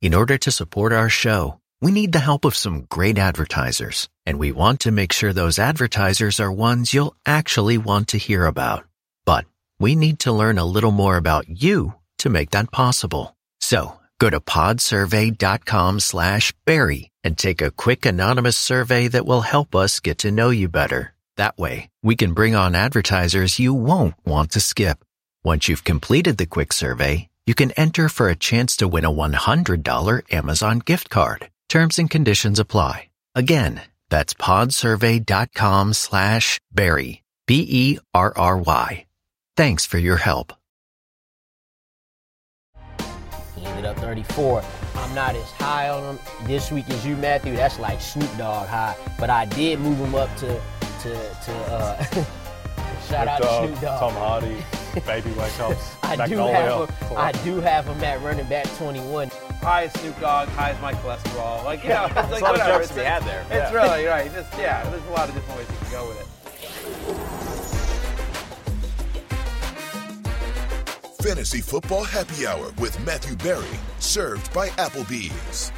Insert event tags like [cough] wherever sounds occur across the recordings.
In order to support our show, we need the help of some great advertisers, and we want to make sure those advertisers are ones you'll actually want to hear about. But we need to learn a little more about you to make that possible. So go to podsurvey.com slash Berry and take a quick anonymous survey that will help us get to know you better. That way, we can bring on advertisers you won't want to skip. Once you've completed the quick survey, you can enter for a chance to win a $100 Amazon gift card. Terms and conditions apply. Again, that's podsurvey.com slash Berry, B-E-R-R-Y. Thanks for your help. He ended up 34. I'm not as high on him this week as you, Matthew. That's like Snoop Dogg high. But I did move him up to to to uh [laughs] shout out to Snoop Dogg. Tom Hardy, [laughs] [laughs] Baby Wake Ups, [laughs] I do have him. I do have him at running back 21. High as Snoop Dogg, high as my cholesterol. Like, you [laughs] know, it's like There's a lot of whatever. jokes It's to be had there. It's Yeah. really, right. Just, yeah, there's a lot of different ways you can go with it. Fantasy Football Happy Hour with Matthew Berry, served by Applebee's.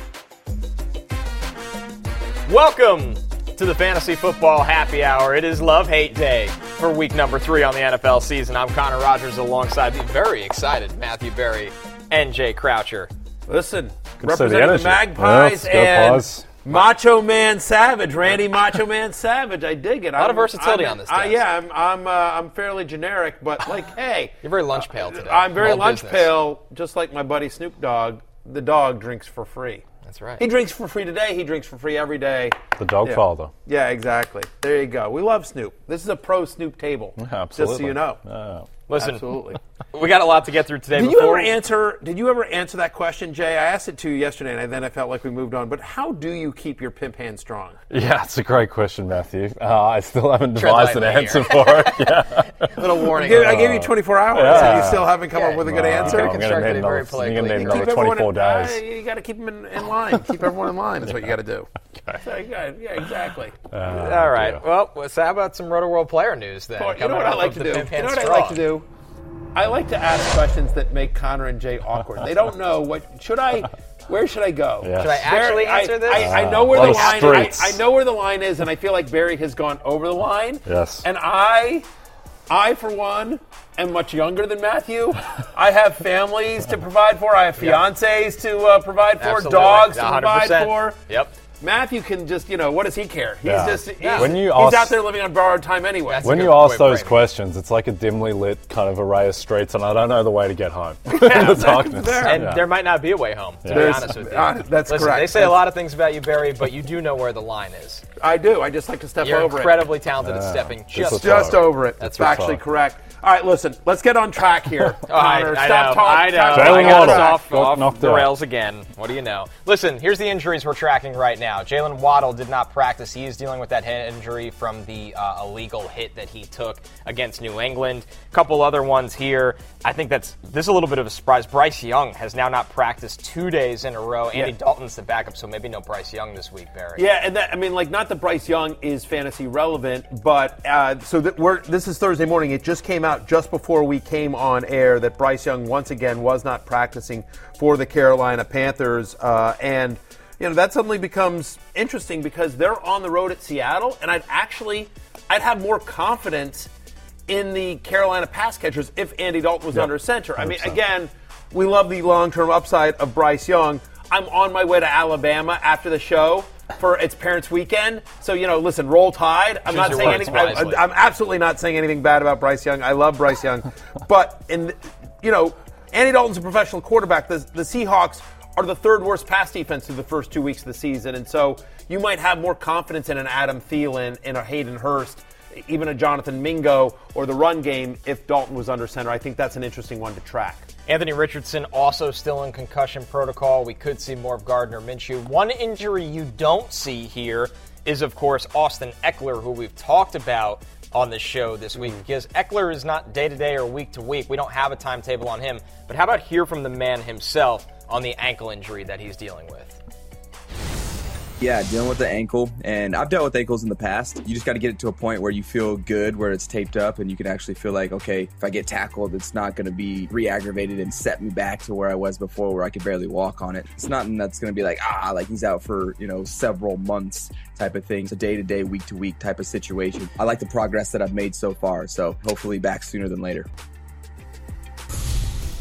Welcome to the Fantasy Football Happy Hour. It is Love Hate Day for week number three on the NFL season. I'm Connor Rogers alongside the very excited Matthew Berry and Jay Croucher. Listen, Good representing the energy. Magpies Yeah, and Pies. Macho Man Savage, Randy Macho Man Savage. I dig it. A lot of versatility on this desk. yeah, I'm, I'm, uh, I'm fairly generic, but like, hey, You're very lunch pail today. I'm very All lunch business. pail, just like my buddy Snoop Dogg. The dog drinks for free. That's right. He drinks for free today. He drinks for free every day. The dog Yeah. father. Yeah, exactly. There you go. We love Snoop. This is a pro Snoop table. Absolutely. Just so you know. Yeah. Listen, Absolutely. [laughs] we got a lot to get through today. Did you before ever answer? Did you ever answer that question, Jay? I asked it to you yesterday, and then I felt like we moved on. But how do you keep your pimp hand strong? Yeah, it's a great question, Matthew. Uh, I still haven't devised an answer here. for it. [laughs] Yeah. little warning. gave, I gave you 24 hours, Yeah. and you still haven't come Yeah. up with a good Uh, answer. I'm going to need another, very I'm gonna need another 24 in- days. uh, you got to keep them in, in line. keep everyone in line is what you got to do. So, yeah, yeah, exactly. All right. dear. Well, so how about some Rotoworld player news then? Well, you know what I like to do? You know what I like to do? I like to ask questions that make Connor and Jay awkward. They don't know what should I. Where should I go? Yeah. Should I actually Berry, answer I, this? I, I know where A the line. I. I know where the line is, and I feel like Berry has gone over the line. Yes. And I, I for one, am much younger than Matthew. I have families to provide for. I have fiancés to uh, provide for. Absolutely. Dogs to 100%. provide for. Yep. Matthew can just, you know, what does he care? He's Yeah. just, he's, When you he's ask- out there living on borrowed time anyway. That's- When you ask those framing questions, it's like a dimly lit kind of array of streets, and I don't know the way to get home in [laughs] Yeah, the darkness. fair. And Yeah. there might not be a way home, to be There's- honest with you. uh, that's Listen, correct. They say a That's- lot of things about you, Berry, but you do know where the line is. I do. I just like to step over it. You're over incredibly talented at stepping This just is. Just over it. That's That's actually right. correct. All right, listen. Let's get on track here. [laughs] Oh, I, I Stop know, talking. I know. stop Jalen I talking got us Waddle. off, off knocked the out. rails again. What do you know? Listen, here's the injuries we're tracking right now. Jalen Waddle did not practice. He is dealing with that head injury from the uh, illegal hit that he took against New England. A couple other ones here. I think that's this is a little bit of a surprise. Bryce Young has now not practiced two days in a row. Andy Yeah. Dalton's the backup, so maybe no Bryce Young this week, Berry. Yeah, and that I mean, like, not that Bryce Young is fantasy relevant, but uh, so that we're this is Thursday morning. It just came out just before we came on air that Bryce Young once again was not practicing for the Carolina Panthers, uh, and you know that suddenly becomes interesting because they're on the road at Seattle, and I'd actually I'd have more confidence in the Carolina pass catchers if Andy Dalton was Yep, under center. I mean, 100%. again, we love the long-term upside of Bryce Young. I'm on my way to Alabama after the show for its parents' weekend. So you know, listen, roll tide. I'm Choose not saying anything. I, I'm absolutely not saying anything bad about Bryce Young. I love Bryce Young, but in you know, Andy Dalton's a professional quarterback. The, the Seahawks are the third worst pass defense through the first two weeks of the season, and so you might have more confidence in an Adam Thielen and a Hayden Hurst. Even a Jonathan Mingo or the run game if Dalton was under center. I think that's an interesting one to track. Anthony Richardson also still in concussion protocol. We could see more of Gardner Minshew. One injury you don't see here is, of course, Austin Ekeler, who we've talked about on the show this week, mm-hmm. because Ekeler is not day to day or week to week. We don't have a timetable on him. But how about hear from the man himself on the ankle injury that he's dealing with? Yeah, dealing with the ankle, and I've dealt with ankles in the past. You just got to get it to a point where you feel good, where it's taped up, and you can actually feel like, okay, if I get tackled, it's not going to be re-aggravated and set me back to where I was before, where I could barely walk on it. It's nothing that's going to be like, ah, like he's out for you know several months type of thing. It's a day to day, week to week type of situation. I like the progress that I've made so far, so hopefully back sooner than later.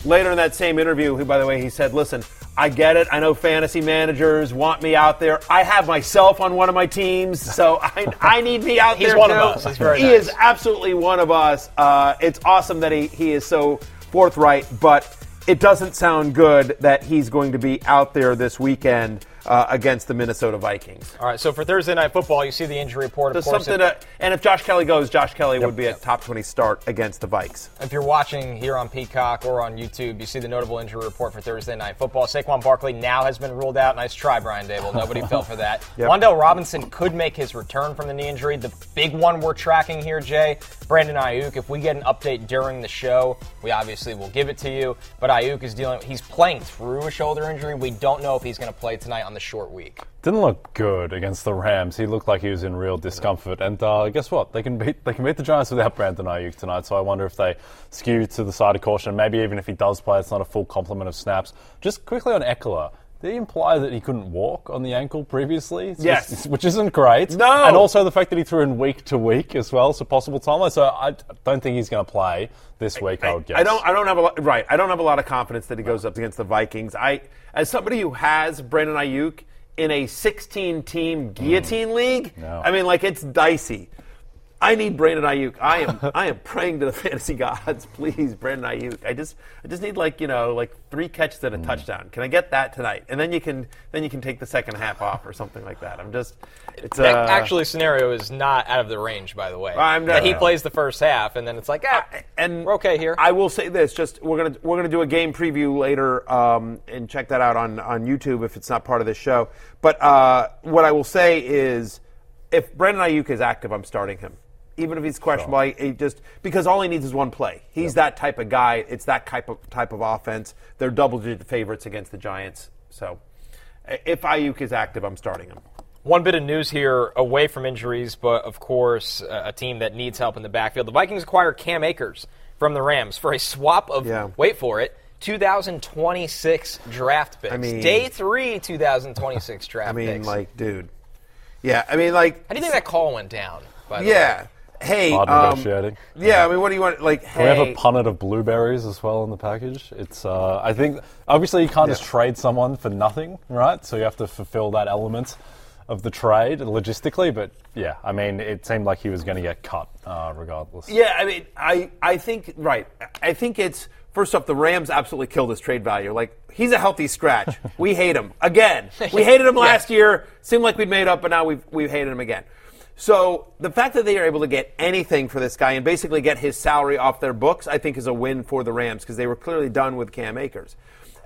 Later in that same interview, he, by the way, he said, listen, I get it. I know fantasy managers want me out there. I have myself on one of my teams, so I, I need me out [laughs] He's there one too. of us. He's very he nice. is absolutely one of us. Uh, it's awesome that he, he is so forthright, but it doesn't sound good that he's going to be out there this weekend uh, against the Minnesota Vikings. All right, so for Thursday Night Football, you see the injury report. Of There's course, something to, and if Josh Kelley goes, Josh Kelley would be a top 20 start against the Vikes. if you're watching here on Peacock or on YouTube, you see the notable injury report for Thursday Night Football. Saquon Barkley now has been ruled out. Nice try, Brian Daboll. Nobody fell for that. [laughs] Yep. Wan'Dale Robinson could make his return from the knee injury. The big one we're tracking here, Jay, Brandon Aiyuk. If we get an update during the show, we obviously will give it to you. But Aiyuk is dealing. He's playing through a shoulder injury. We don't know if he's going to play tonight on the short week. Didn't look good against the Rams. He looked like he was in real discomfort. And uh, guess what? They can beat they can beat the Giants without Brandon Aiyuk tonight. So I wonder if they skew to the side of caution. Maybe even if he does play, it's not a full complement of snaps. Just quickly on Ekeler. Did he imply that he couldn't walk on the ankle previously? Yes. Which isn't great. No. And also the fact that he threw in week to week as well, so possible time. So I don't think he's going to play this week, I, would guess. I don't. I don't have a lot, right. I don't have a lot of confidence that he goes up against the Vikings. I, as somebody who has Brandon Aiyuk in a 16-team guillotine mm. league, No. I mean, like it's dicey. I need Brandon Aiyuk. I am. I am praying to the [laughs] fantasy gods, please, Brandon Aiyuk. I just, I just need like you know, like three catches and a touchdown. Can I get that tonight? And then you can, then you can take the second half off or something like that. I'm just, it's uh, actually scenario is not out of the range, by the way. I'm not- that he plays the first half, and then it's like, ah, and we're okay here. I will say this: just we're gonna we're gonna do a game preview later, um, and check that out on on YouTube if it's not part of this show. But uh, what I will say is, if Brandon Aiyuk is active, I'm starting him, even if he's questionable. I, he just because all he needs is one play. He's that type of guy. It's that type of type of offense. They're double-digit favorites against the Giants. So, if Aiyuk is active, I'm starting him. One bit of news here away from injuries, but of course, a team that needs help in the backfield. The Vikings acquire Cam Akers from the Rams for a swap of, Yeah. wait for it, 2026 draft picks. mean- Day three 2026 draft picks. I mean, picks. like, dude, yeah. I mean, like, How do you think that call went down? By the way? Yeah. Hey, Hard um, negotiating. yeah. I mean, what do you want? Like, We hey, have a punnet of blueberries as well in the package. It's, uh, I think, obviously you can't just trade someone for nothing, right? So you have to fulfill that element of the trade logistically. But yeah, I mean, it seemed like he was going to get cut uh, regardless. Yeah, I mean, I, I think right. I think it's first off the Rams absolutely killed his trade value. Like he's a healthy scratch. [laughs] we hate him again. We hated him [laughs] last year. Seemed like we'd made up, but now we've we've hated him again. So the fact that they are able to get anything for this guy and basically get his salary off their books, I think, is a win for the Rams because they were clearly done with Cam Akers.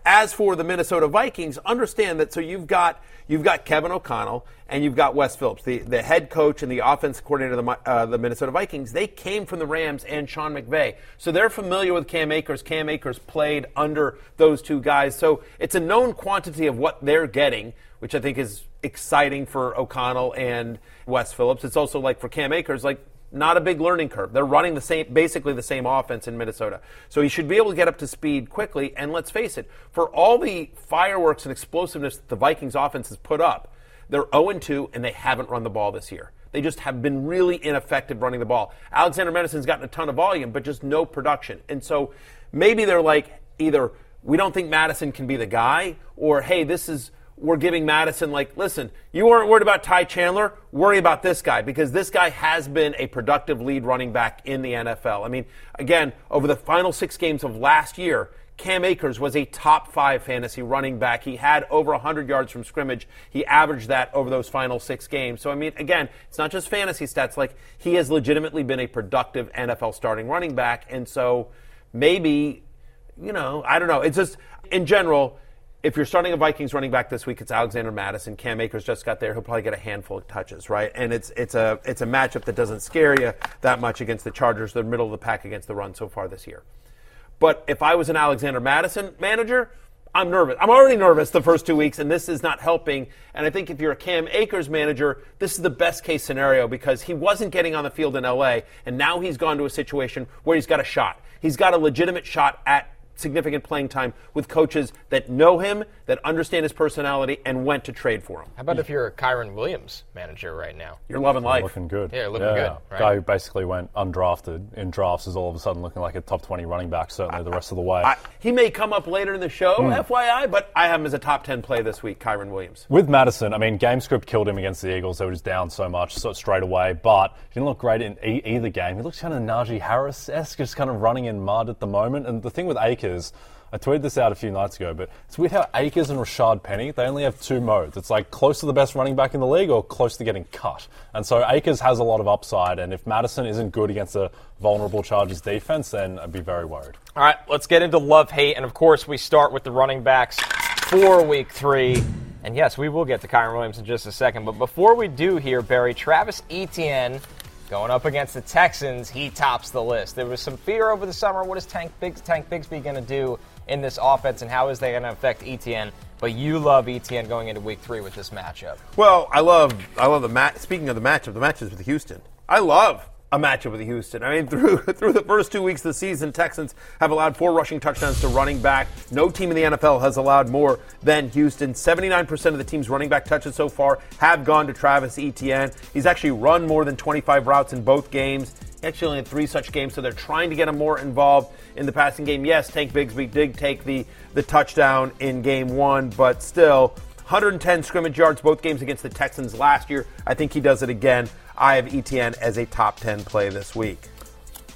As for the Minnesota Vikings, understand that so you've got you've got Kevin O'Connell and you've got Wes Phillips, the, the head coach and the offense coordinator of the, uh, the Minnesota Vikings. They came from the Rams and Sean McVay, so they're familiar with Cam Akers. Cam Akers played under those two guys, so it's a known quantity of what they're getting, which I think is exciting for O'Connell and Wes Phillips. It's also like for Cam Akers, like not a big learning curve. They're running the same, basically the same offense in Minnesota. So he should be able to get up to speed quickly. And let's face it, for all the fireworks and explosiveness that the Vikings offense has put up, they're 0 2 and they haven't run the ball this year. They just have been really ineffective running the ball. Alexander Mattison's gotten a ton of volume, but just no production. And so maybe they're like either we don't think Mattison can be the guy, or hey, this is we're giving Mattison like, listen, you weren't worried about Ty Chandler, worry about this guy because this guy has been a productive lead running back in the NFL. I mean, again, over the final six games of last year, Cam Akers was a top five fantasy running back. He had over 100 yards from scrimmage. He averaged that over those final six games. So, I mean, again, it's not just fantasy stats. Like, he has legitimately been a productive NFL starting running back. And so maybe, you know, I don't know. It's just, in general, if you're starting a Vikings running back this week, it's Alexander Mattison. Cam Akers just got there. He'll probably get a handful of touches, right? And it's it's a it's a matchup that doesn't scare you that much against the Chargers. They're middle of the pack against the run so far this year. But if I was an Alexander Mattison manager, I'm nervous. I'm already nervous the first two weeks, and this is not helping. And I think if you're a Cam Akers manager, this is the best case scenario because he wasn't getting on the field in LA, and now he's gone to a situation where he's got a shot. He's got a legitimate shot at significant playing time with coaches that know him, that understand his personality, and went to trade for him. How about if you're a Kyren Williams manager right now? You're loving life. Looking good. Yeah, looking good, right? Guy who basically went undrafted in drafts is all of a sudden looking like a top 20 running back, certainly the rest of the way. I, he may come up later in the show, hmm. FYI, but I have him as a top 10 play this week, Kyren Williams. With Mattison, I mean, game script killed him against the Eagles. They were just down so much so straight away. But he didn't look great in e- either game. He looks kind of Najee Harris esque, just kind of running in mud at the moment. And the thing with I tweeted this out a few nights ago, but it's weird how Akers and Rashad Penny, they only have two modes. It's like close to the best running back in the league or close to getting cut. And so Akers has a lot of upside. And if Mattison isn't good against a vulnerable Chargers defense, then I'd be very worried. All right, let's get into love hate. And of course, we start with the running backs for week three. And yes, we will get to Kyren Williams in just a second. But before we do here, Berry, Travis Etienne going up against the Texans, he tops the list. There was some fear over the summer. What is Tank, Biggs, Tank Bigsby going to do in this offense, and how is they going to affect Etienne? But you love Etienne going into week three with this matchup. Well, I love I love the match. Speaking of the matchup, the matches with Houston. I love a matchup with Houston. I mean, [laughs] through through the first two weeks of the season, Texans have allowed four rushing touchdowns to running back. No team in the NFL has allowed more than Houston. 79% of the team's running back touches so far have gone to Travis Etienne. He's actually run more than 25 routes in both games. He actually only had three such games, so they're trying to get him more involved in the passing game. Yes, Tank Bigsby did take the, the touchdown in game one, but still, 110 scrimmage yards both games against the Texans last year. I think he does it again. I have Etienne as a top 10 play this week.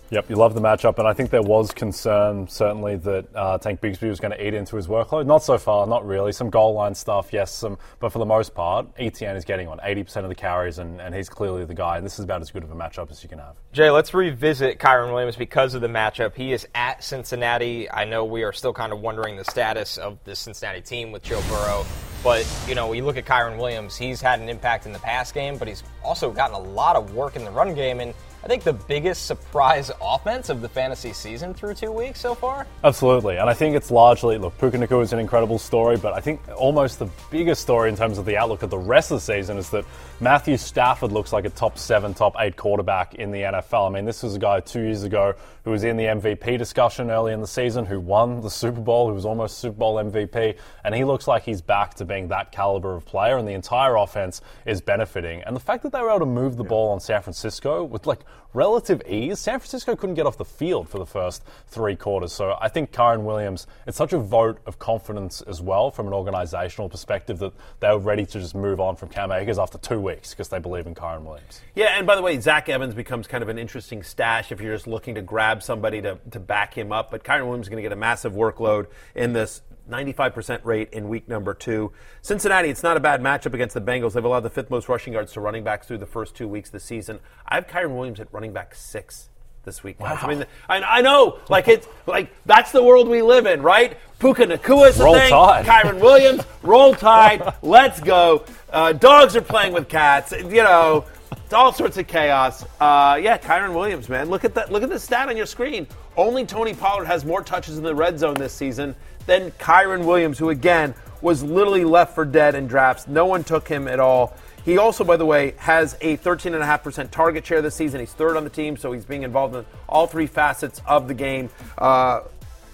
Yep, you love the matchup, and I think there was concern certainly that uh, Tank Bigsby was going to eat into his workload. Not so far, not really. Some goal line stuff, yes, some, but for the most part, Etienne is getting on 80% of the carries, and, and he's clearly the guy. And this is about as good of a matchup as you can have. Jay, let's revisit Kyren Williams because of the matchup. He is at Cincinnati. I know we are still kind of wondering the status of the Cincinnati team with Joe Burrow. But, you know, you look at Kyren Williams, he's had an impact in the pass game, but he's also gotten a lot of work in the run game. And I think the biggest surprise [laughs] offense of the fantasy season through two weeks so far. Absolutely, and I think it's largely look. Puka Nacua is an incredible story, but I think almost the biggest story in terms of the outlook of the rest of the season is that Matthew Stafford looks like a top seven, top eight quarterback in the NFL. I mean, this was a guy two years ago who was in the MVP discussion early in the season, who won the Super Bowl, who was almost Super Bowl MVP, and he looks like he's back to being that caliber of player, and the entire offense is benefiting. And the fact that they were able to move the ball on San Francisco with like relative ease, San Francisco couldn't get off the field for the first three quarters. So I think Kyren Williams, it's such a vote of confidence as well from an organizational perspective that they were ready to just move on from Cam Akers after two weeks because they believe in Kyren Williams. Yeah, and by the way, Zach Evans becomes kind of an interesting stash if you're just looking to grab somebody to, to back him up. But Kyren Williams is going to get a massive workload in this 95% rate in week number two. Cincinnati, it's not a bad matchup against the Bengals. They've allowed the fifth most rushing yards to running backs through the first two weeks of the season. I have Kyren Williams at running back six this week. guys. I mean, I, I know, like it's like that's the world we live in, right? Puka Nacua is the Roll thing. Tide. Kyren Williams, roll tide. [laughs] Let's go. Uh, dogs are playing with cats. You know, it's all sorts of chaos. Uh, yeah, Kyren Williams, man. Look at that. Look at the stat on your screen. Only Tony Pollard has more touches in the red zone this season than Kyren Williams, who again was literally left for dead in drafts. No one took him at all. He also, by the way, has a 13.5% target share this season. He's third on the team, so he's being involved in all three facets of the game. Uh,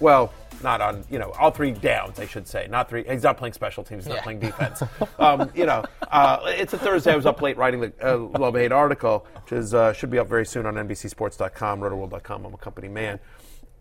well, not on, you know, all three downs, I should say. Not three. He's not playing special teams. He's not Yeah. playing defense. [laughs] um, you know, uh, it's a Thursday. I was up late writing the uh, Love Hate article, which is uh, should be up very soon on NBCSports.com, RotoWorld.com. I'm a company man.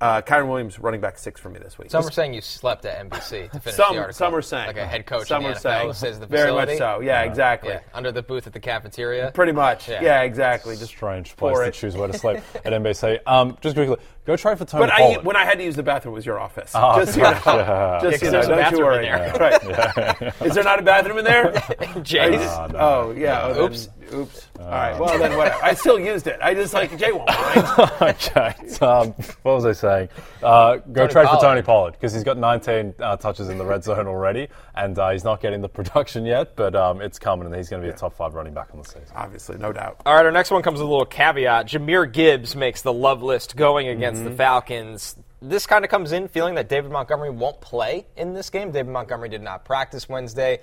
Uh, Kyren Williams, running back six for me this week. Some are saying you slept at NBC to finish Some- the article. some are saying. Like a head coach Some in are the NFL saying. says the Very much so. Yeah, exactly. Yeah, under the booth at the cafeteria. Pretty much. Yeah. Yeah, exactly. Just Strange pour place to it. choose where to sleep [laughs] at NBC. Um, just quickly, go try for Tony But I, Pollard. when I had to use the bathroom, it was your office. Oh, just so you know. [laughs] yeah. Yeah, 'cause Just so you know. Don't you bathroom worry. in there. Right. [laughs] Is there not a bathroom in there? [laughs] Jays. Uh, no. Oh yeah. Oh, then- Oops. Oops. All right. Well then, what? I still used it. I just like Jay won't mind. okay. Um, what was I saying? Uh, go Tony trade for Tony Pollard because he's got 19 uh, touches in the red zone already, and uh, he's not getting the production yet, but um, it's coming, and he's going to be a top five running back on the season. Obviously, no doubt. All right, our next one comes with a little caveat. Jahmyr Gibbs makes the love list going against Mm-hmm. The Falcons. this kind of comes in feeling that David Montgomery won't play in this game. David Montgomery did not practice Wednesday.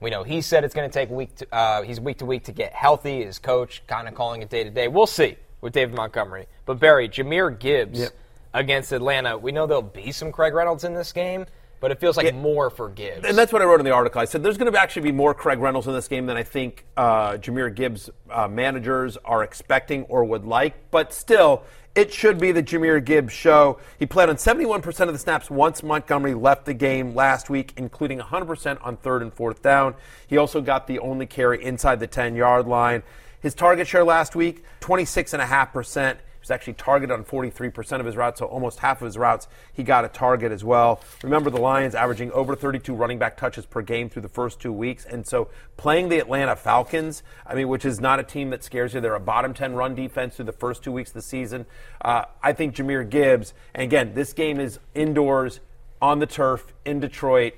We know he said it's going to take week to, uh, he's week to week to get healthy. His coach kind of calling it day to day. We'll see with David Montgomery. But Berry, Jahmyr Gibbs Yep. against Atlanta. We know there'll be some Craig Reynolds in this game, but it feels like Yeah. more for Gibbs. And that's what I wrote in the article. I said there's going to actually be more Craig Reynolds in this game than I think uh, Jahmyr Gibbs uh, managers are expecting or would like. But still, it should be the Jahmyr Gibbs show. He played on 71% of the snaps once Montgomery left the game last week, including 100% on third and fourth down. He also got the only carry inside the 10 yard line. His target share last week, 26.5%. Was actually targeted on 43% of his routes, so almost half of his routes he got a target as well. Remember, the Lions averaging over 32 running back touches per game through the first two weeks, and so playing the Atlanta Falcons, I mean, which is not a team that scares you. They're a bottom 10 run defense through the first two weeks of the season. Uh, I think Jahmyr Gibbs, and again, this game is indoors on the turf in Detroit.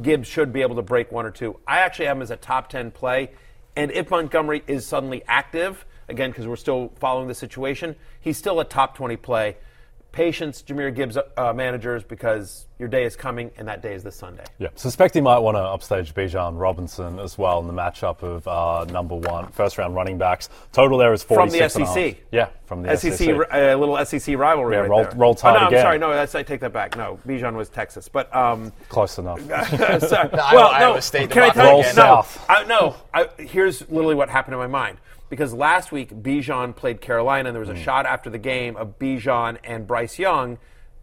Gibbs should be able to break one or two. I actually have him as a top 10 play. And if Montgomery is suddenly active, again, because we're still following the situation, he's still a top 20 play. Patience, Jahmyr Gibbs uh, managers, because your day is coming, and that day is this Sunday. Yeah, suspect he might want to upstage Bijan Robinson as well in the matchup of uh, number one first round running backs. Total there is From the 46 and a. SEC. Yeah, from the SEC, SEC. a little SEC rivalry. Yeah, right roll- there. roll tide oh, no, again. I'm sorry. No, that's, I take that back. No, Bijan was Texas. But um, [laughs] Close enough. [laughs] Sorry. [laughs] The well, Iowa- no. Iowa State Can I debacle tell you? again. No, Roll south. I, no. I, here's literally what happened in my mind. Because last week Bijan played Carolina, and there was a Hmm. shot after the game of Bijan and Bryce Young,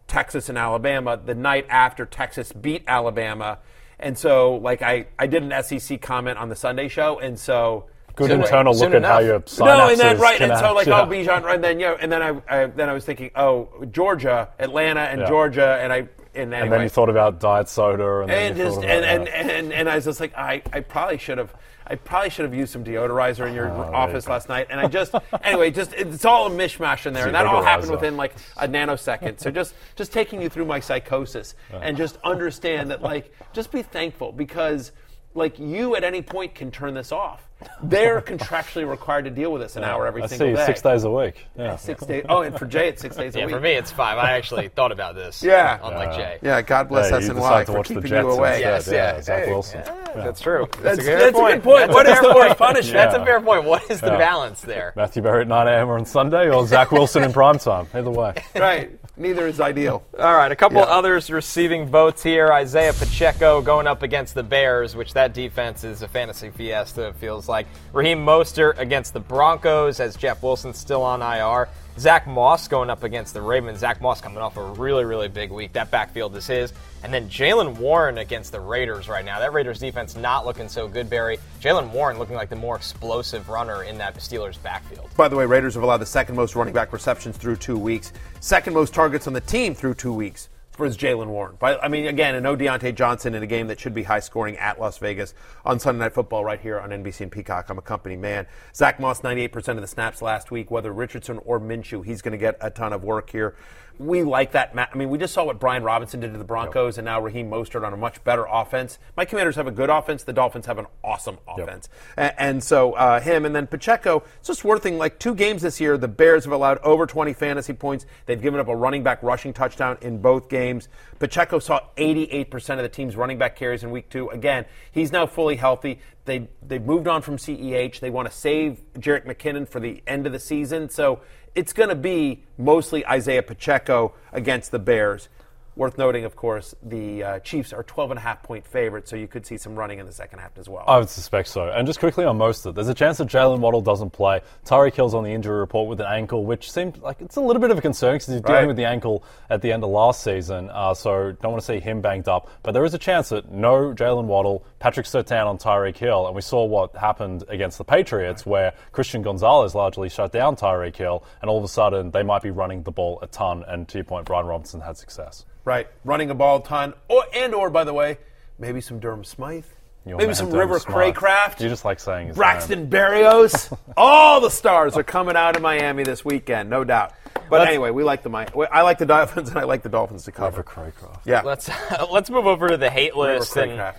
Texas and Alabama, the night after Texas beat Alabama. And so, like, I, I did an SEC comment on the Sunday show, and so Good Soon- internal soon look at how your synapses no, and then right, and so like Yeah. oh Bijan, and then yeah, and then I, I then I was thinking oh Georgia, Atlanta, and Yeah. Georgia, and I and anyway, And then you thought about diet soda, and, and you just and, and, and and I was just like I, I probably should have I probably should have used some deodorizer in your Oh, office last night and I just [laughs] anyway just it's all a mishmash in there and that all happened within like a nanosecond. So just just taking you through my psychosis [laughs] and just understand that like just be thankful because like you at any point can turn this off they're [laughs] contractually required to deal with this an hour every I single see day six days a week. Yeah. six days oh and for Jay it's six days a [laughs] yeah, week for me it's five. I actually [laughs] thought about this. Yeah. unlike Jay. yeah God bless Yeah, you SNY decide to for watch the keeping Jets you away Yes, instead. yeah. yeah, Zach Hey, Wilson. That's true. That's, a that's a good point. That's What a is the worst punishment? That's a fair point. What is the balance there? Matthew Barrett at 9 a.m. on Sunday, or Zach Wilson in prime time. Either way. right. Neither is ideal. All right, a couple Yeah. others receiving votes here. Isiah Pacheco going up against the Bears, which that defense is a fantasy fiesta, it feels like. Raheem Mostert against the Broncos, as Jeff Wilson's still on IR. Zach Moss going up against the Ravens. Zach Moss coming off a really, really big week. That backfield is his. And then Jaylen Warren against the Raiders right now. That Raiders defense not looking so good, Berry. Jaylen Warren looking like the more explosive runner in that Steelers backfield. By the way, Raiders have allowed the second most running back receptions through two weeks, second most targets on the team through two weeks. For his Jaylen Warren. But, I mean, again, and no Diontae Johnson in a game that should be high scoring at Las Vegas on Sunday Night Football right here on NBC and Peacock. I'm a company man. Zach Moss, 98% of the snaps last week, whether Richardson or Minshew, he's going to get a ton of work here. We like that. Ma- I mean, we just saw what Brian Robinson did to the Broncos, and now Raheem Mostert on a much better offense. My Commanders have a good offense. The Dolphins have an awesome offense, A- and, so uh, him and then Pacheco. It's just worth thing. Like two games this year, the Bears have allowed over 20 fantasy points. They've given up a running back rushing touchdown in both games. Pacheco saw 88% of the team's running back carries in week two. Again, he's now fully healthy. They they've moved on from CEH. They want to save Jerick McKinnon for the end of the season. So it's going to be mostly Isiah Pacheco against the Bears. Worth noting, of course, the uh, Chiefs are 12 and a half point favorites, so you could see some running in the second half as well. I would suspect so. And just quickly on most Mostert, there's a chance that Jalen Waddle doesn't play. Tyreek Hill's on the injury report with an ankle, which seemed like it's a little bit of a concern because he's dealing Right. with the ankle at the end of last season. Uh, so don't want to see him banged up. But there is a chance that no Jalen Waddle, Patrick Surtain on Tyreek Hill, and we saw what happened against the Patriots, where Christian Gonzalez largely shut down Tyreek Hill, and all of a sudden they might be running the ball a ton. And to your point, Brian Robinson had success. Right, running a ball ton, or and or by the way, maybe some Durham Smythe, Your maybe some River Smythe. Cracraft. You just like saying his name. Braxton Berrios. [laughs] All the stars are coming out of Miami this weekend, no doubt. But Let's- anyway, we like the Mi- I like the Dolphins and I like the Dolphins to cover. River Cracraft. Yeah, Let's [laughs] let's move over to the hate River list. And,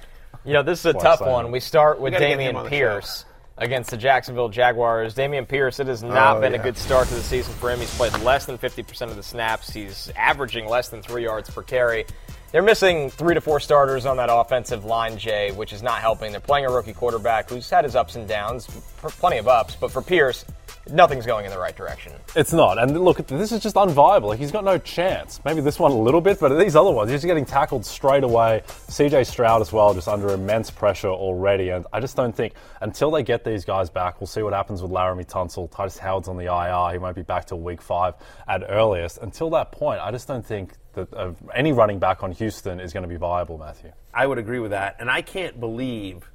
you know, this is a Why tough saying one. We start with We gotta get him Dameon on the Pierce. Against the Jacksonville Jaguars. Dameon Pierce, it has not Oh, been yeah. a good start to the season for him. He's played less than 50% of the snaps. He's averaging less than three yards per carry. They're missing three to four starters on that offensive line, Jay, which is not helping. They're playing a rookie quarterback who's had his ups and downs, plenty of ups, but for Pierce, nothing's going in the right direction. It's not. And look, this is just unviable. Like, he's got no chance. Maybe this one a little bit, but these other ones, he's getting tackled straight away. CJ Stroud as well, just under immense pressure already. And I just don't think until they get these guys back, we'll see what happens with Laremy Tunsil. Tytus Howard's on the IR. He won't be back till week five at earliest. Until that point, I just don't think that uh, any running back on Houston is going to be viable, Matthew. I would agree with that. And I can't believe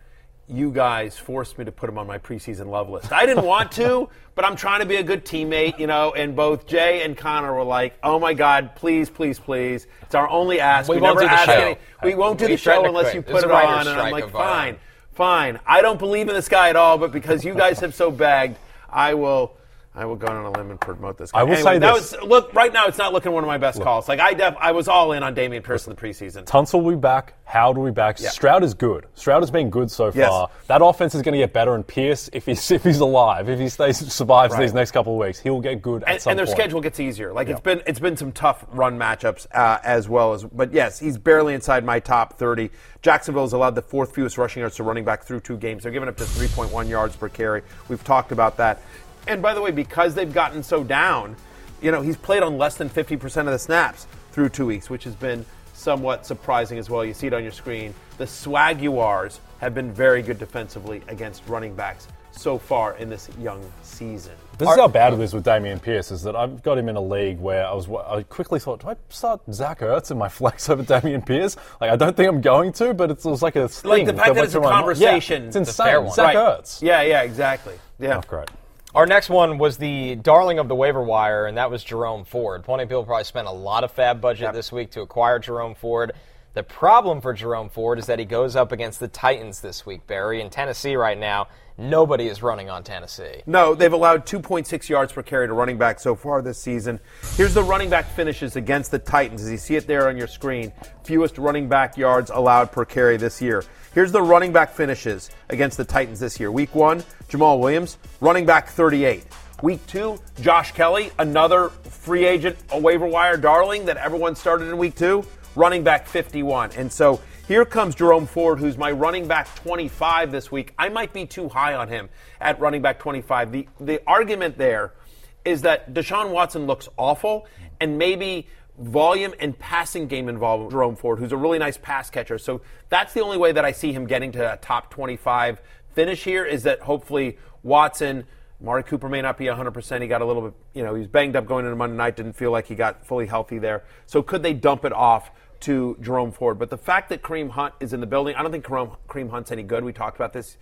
you guys forced me to put him on my preseason love list. I didn't want to, [laughs] but I'm trying to be a good teammate, you know, and both Jay and Connor were like, oh my God, please, please, please. It's our only ask. We won't never do the ask show. any- we won't do We the show unless you put it on. And I'm like, uh, fine, fine. I don't believe in this guy at all, but because you guys have so begged, I will. I will go on a limb and promote this guy. I will Anyway, say that this. was look right now. It's not looking one of my best calls. Like I, def, I was all in on Dameon Pierce in the preseason. Tunsil will be back. Howard will be back. Stroud is good. Stroud has been good so Yes. far. That offense is going to get better. And Pierce, if he's if he's alive, if he stays survives Right. these next couple of weeks, he will get good at and, and their point. schedule gets easier. Like it's been it's been some tough run matchups uh, as well as. But yes, he's barely inside my top thirty. Jacksonville has allowed the fourth fewest rushing yards to running back through two games. They're giving up just three point one yards per carry. We've talked about that. And by the way, because they've gotten so down, you know he's played on less than fifty percent of the snaps through two weeks, which has been somewhat surprising as well. You see it on your screen. The Swaguars have been very good defensively against running backs so far in this young season. This is how bad it is with Dameon Pierce. Is that I've got him in a league where I was. I quickly thought, do I start Zach Ertz in my flex over Dameon Pierce? Like I don't think I'm going to, but it's, it was like a thing. Like the fact that went it's a through my mind. conversation. Yeah, it's insane. a fair one. Zach Right. Ertz. Yeah, yeah, exactly. Yeah. Oh, great. Our next one was the darling of the waiver wire, and that was Jerome Ford. Plenty of people probably spent a lot of FAAB budget this week to acquire Jerome Ford. The problem for Jerome Ford is that he goes up against the Titans this week, Berry. In Tennessee right now, nobody is running on Tennessee. No, they've allowed 2.6 yards per carry to running back so far this season. Here's the running back finishes against the Titans, as you see it there on your screen. Fewest running back yards allowed per carry this year. Here's the running back finishes against the Titans this year. Week one, Jamaal Williams, running back 38. Week two, Josh Kelley, another free agent, a waiver wire darling that everyone started in week two, running back 51. And so here comes Jerome Ford, who's my running back 25 this week. I might be too high on him at running back 25. The, the argument there is that Deshaun Watson looks awful, and maybe volume and passing game involved Jerome Ford, who's a really nice pass catcher. So that's the only way that I see him getting to a top 25 finish here is that hopefully Watson. Mari Cooper may not be 100%. He got a little bit, you know, he was banged up going into Monday night, didn't feel like he got fully healthy there. So could they dump it off to Jerome Ford? But the fact that Kareem Hunt is in the building, I don't think Kareem Hunt's any good. We talked about this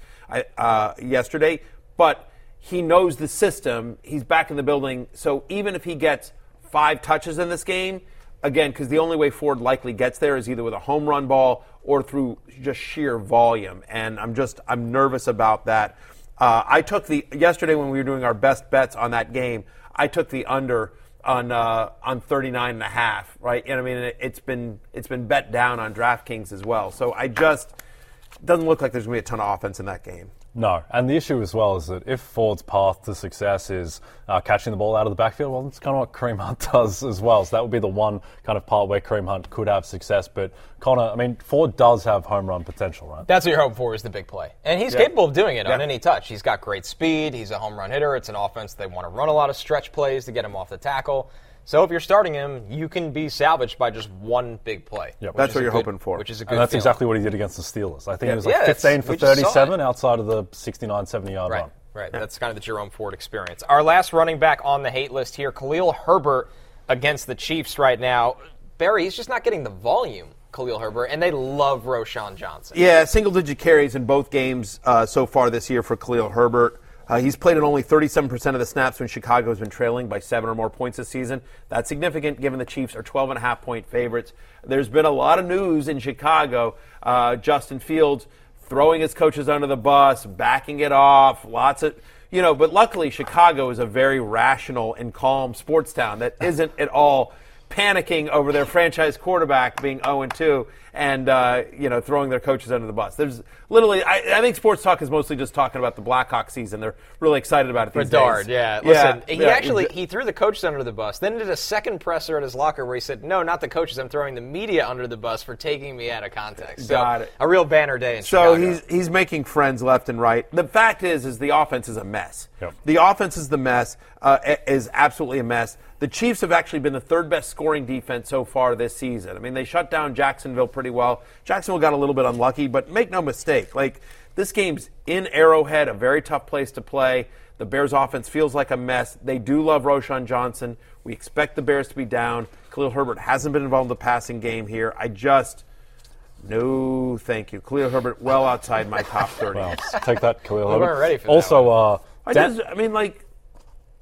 uh, yesterday. But he knows the system. He's back in the building. So even if he gets five touches in this game, again, because the only way Ford likely gets there is either with a home run ball or through just sheer volume. And I'm just, I'm nervous about that. Uh, I took the yesterday when we were doing our best bets on that game. I took the under on uh, on 39 and a half, right? And I mean, it, it's been it's been bet down on DraftKings as well. So I just doesn't look like there's going to be a ton of offense in that game. No, and the issue as well is that if Ford's path to success is uh, catching the ball out of the backfield, well, that's kind of what Kareem Hunt [laughs] does as well. So that would be the one kind of part where Kareem Hunt could have success. But Connor, I mean, Ford does have home run potential, right? That's what you're hoping for is the big play. And he's capable of doing it on any touch. He's got great speed. He's a home run hitter. It's an offense they want to run a lot of stretch plays to get him off the tackle. So if you're starting him, you can be salvaged by just one big play. Yep. That's what you're good- hoping for. Which is a good And that's feeling. exactly what he did against the Steelers. I think it was like Yeah, 15 for we just saw 37 outside of the 69, 70 yard Right, run. right. That's kind of the Jerome Ford experience. Our last running back on the hate list here, Khalil Herbert against the Chiefs right now. Berry, he's just not getting the volume, Khalil Herbert, and they love Roschon Johnson. Yeah, single digit carries in both games uh, so far this year for Khalil Herbert. Uh, he's played in only 37% of the snaps when Chicago has been trailing by seven or more points this season. That's significant given the Chiefs are 12 and a half point favorites. There's been a lot of news in Chicago. Uh, Justin Fields throwing his coaches under the bus, backing it off, lots of, you know, but luckily Chicago is a very rational and calm sports town that isn't at all panicking over their franchise quarterback being 0 and 2 and uh, you know throwing their coaches under the bus. There's literally, I, I think sports talk is mostly just talking about the Blackhawk season. They're really excited about it these Bedard, days. yeah. Listen, he yeah, actually he threw the coaches under the bus. Then did a second presser at his locker where he said, "No, not the coaches. I'm throwing the media under the bus for taking me out of context." So, Got it. A real banner day in So Chicago. he's he's making friends left and right. The fact is, is the offense is a mess. Yep. The offense is the mess. Uh, is absolutely a mess. The Chiefs have actually been the third best scoring defense so far this season. I mean, they shut down Jacksonville pretty well. Jacksonville got a little bit unlucky, but make no mistake, like this game's in Arrowhead, a very tough place to play. The Bears' offense feels like a mess. They do love Roschon Johnson. We expect the Bears to be down. Khalil Herbert hasn't been involved in the passing game here. I just no, thank you. Khalil Herbert well outside my top 30. Well, take that, Khalil We Herbert. weren't ready for that also, uh, I Dan- just, I mean, like,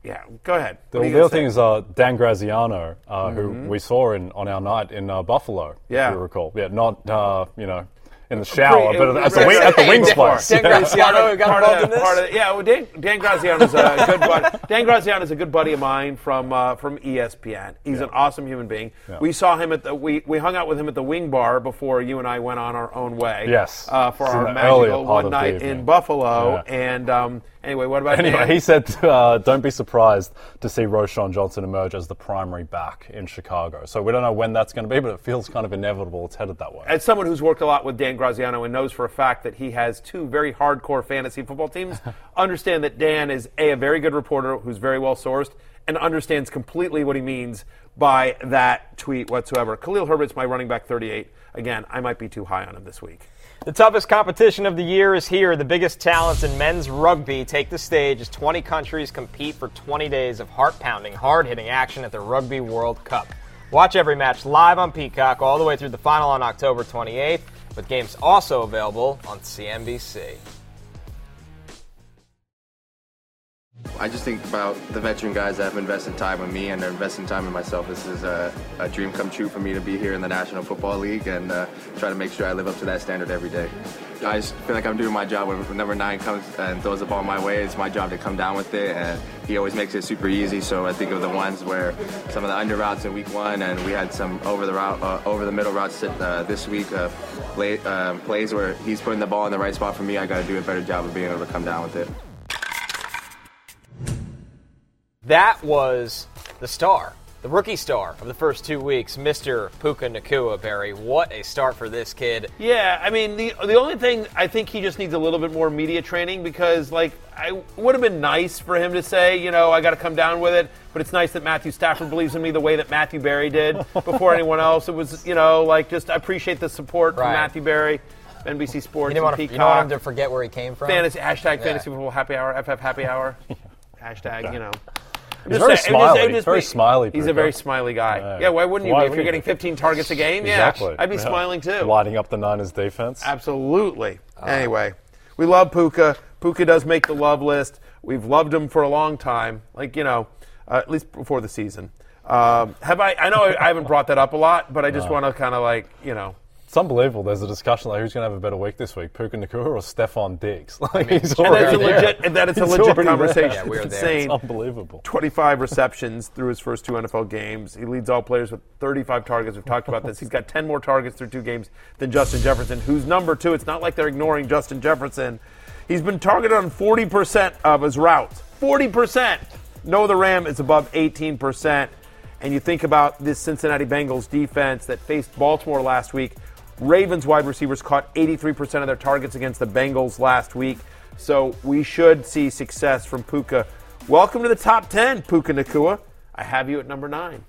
yeah, go ahead. The, What are you the gonna other thing is uh, Dan Graziano, uh, who we saw in on our night in uh, Buffalo, Yeah. if you recall. Yeah, not uh, you know in the shower, Pre- but at the, wing, right, at the wings Dan- place. Dan Yeah. Graziano got part involved of in this. part of yeah, well, Dan, Dan Graziano is a good buddy. Dan Graziano is a good buddy of mine from uh, from ESPN. He's an awesome human being. We saw him at the we, we hung out with him at the Wing Bar before you and I went on our own way. Yes. uh, for It's our magical one night in Buffalo. Yeah. And um, anyway, what about Anyway, Dan? he said, uh, "Don't be surprised to see Roschon Johnson emerge as the primary back in Chicago." So we don't know when that's going to be, but it feels kind of inevitable. It's headed that way. as someone who's worked a lot with Dan Graziano and knows for a fact that he has two very hardcore fantasy football teams, [laughs] understand that Dan is a, a very good reporter who's very well sourced and understands completely what he means by that tweet whatsoever. Khalil Herbert's my running back 38. Again, I might be too high on him this week. The toughest competition of the year is here. The biggest talents in men's rugby take the stage as 20 countries compete for 20 days of heart pounding, hard hitting action at the Rugby World Cup. Watch every match live on Peacock all the way through the final on October 28th, with games also available on CNBC. I just think about the veteran guys that have invested time in me and are investing time in myself. This is a, a dream come true for me to be here in the National Football League and uh, try to make sure I live up to that standard every day. I just feel like I'm doing my job when number nine comes and throws the ball my way. It's my job to come down with it, and he always makes it super easy. So I think of the ones where some of the under routes in week one, and we had some over the route, uh, over the middle routes uh, this week. Uh, play, um, plays where he's putting the ball in the right spot for me. I got to do a better job of being able to come down with it. That was the star, the rookie star of the first two weeks, Mr. Puka Nacua, Berry. What a start for this kid. Yeah, I mean the the only thing I think he just needs a little bit more media training because like I would have been nice for him to say, you know, I got to come down with it, but it's nice that Matthew Stafford believes in me the way that Matthew Berry did [laughs] before anyone else. It was, you know, like just I appreciate the support from Matthew Berry, NBC Sports, You didn't, want to, want him to forget where he came from? fantasy hashtag Yeah. fantasy football happy hour FF happy hour [laughs] hashtag you know. He's very saying- I'm just- smiley. Just Very smiley, He's a very smiley guy. Yeah. Yeah, why wouldn't you Why be if you're getting 15 targets a game? Exactly. Yeah, I'd be Yeah. smiling too. Lighting up the Niners defense. Absolutely. anyway, we love Puka. Puka does make the love list. We've loved him for a long time, like you know, uh, at least before the season. Um, have I? I know I, I haven't brought that up a lot, but I just want to kind of like you know. It's unbelievable. There's a discussion like who's going to have a better week this week, Puka Nacua or Stefon Diggs? [laughs] Like he's And already that's a legit. And that is a He's legit conversation. Yeah, we're it's there. insane. It's unbelievable. 25 receptions through his first two NFL games. He leads all players with 35 targets. We've talked about this. He's got 10 more targets through two games than Justin Jefferson, who's number two. It's not like they're ignoring Justin Jefferson. He's been targeted on 40% of his routes. 40%. No, the Ram is above 18%. And you think about this Cincinnati Bengals defense that faced Baltimore last week. Ravens wide receivers caught 83% of their targets against the Bengals last week. So we should see success from Puka. Welcome to the top 10, Puka Nacua. I have you at number nine.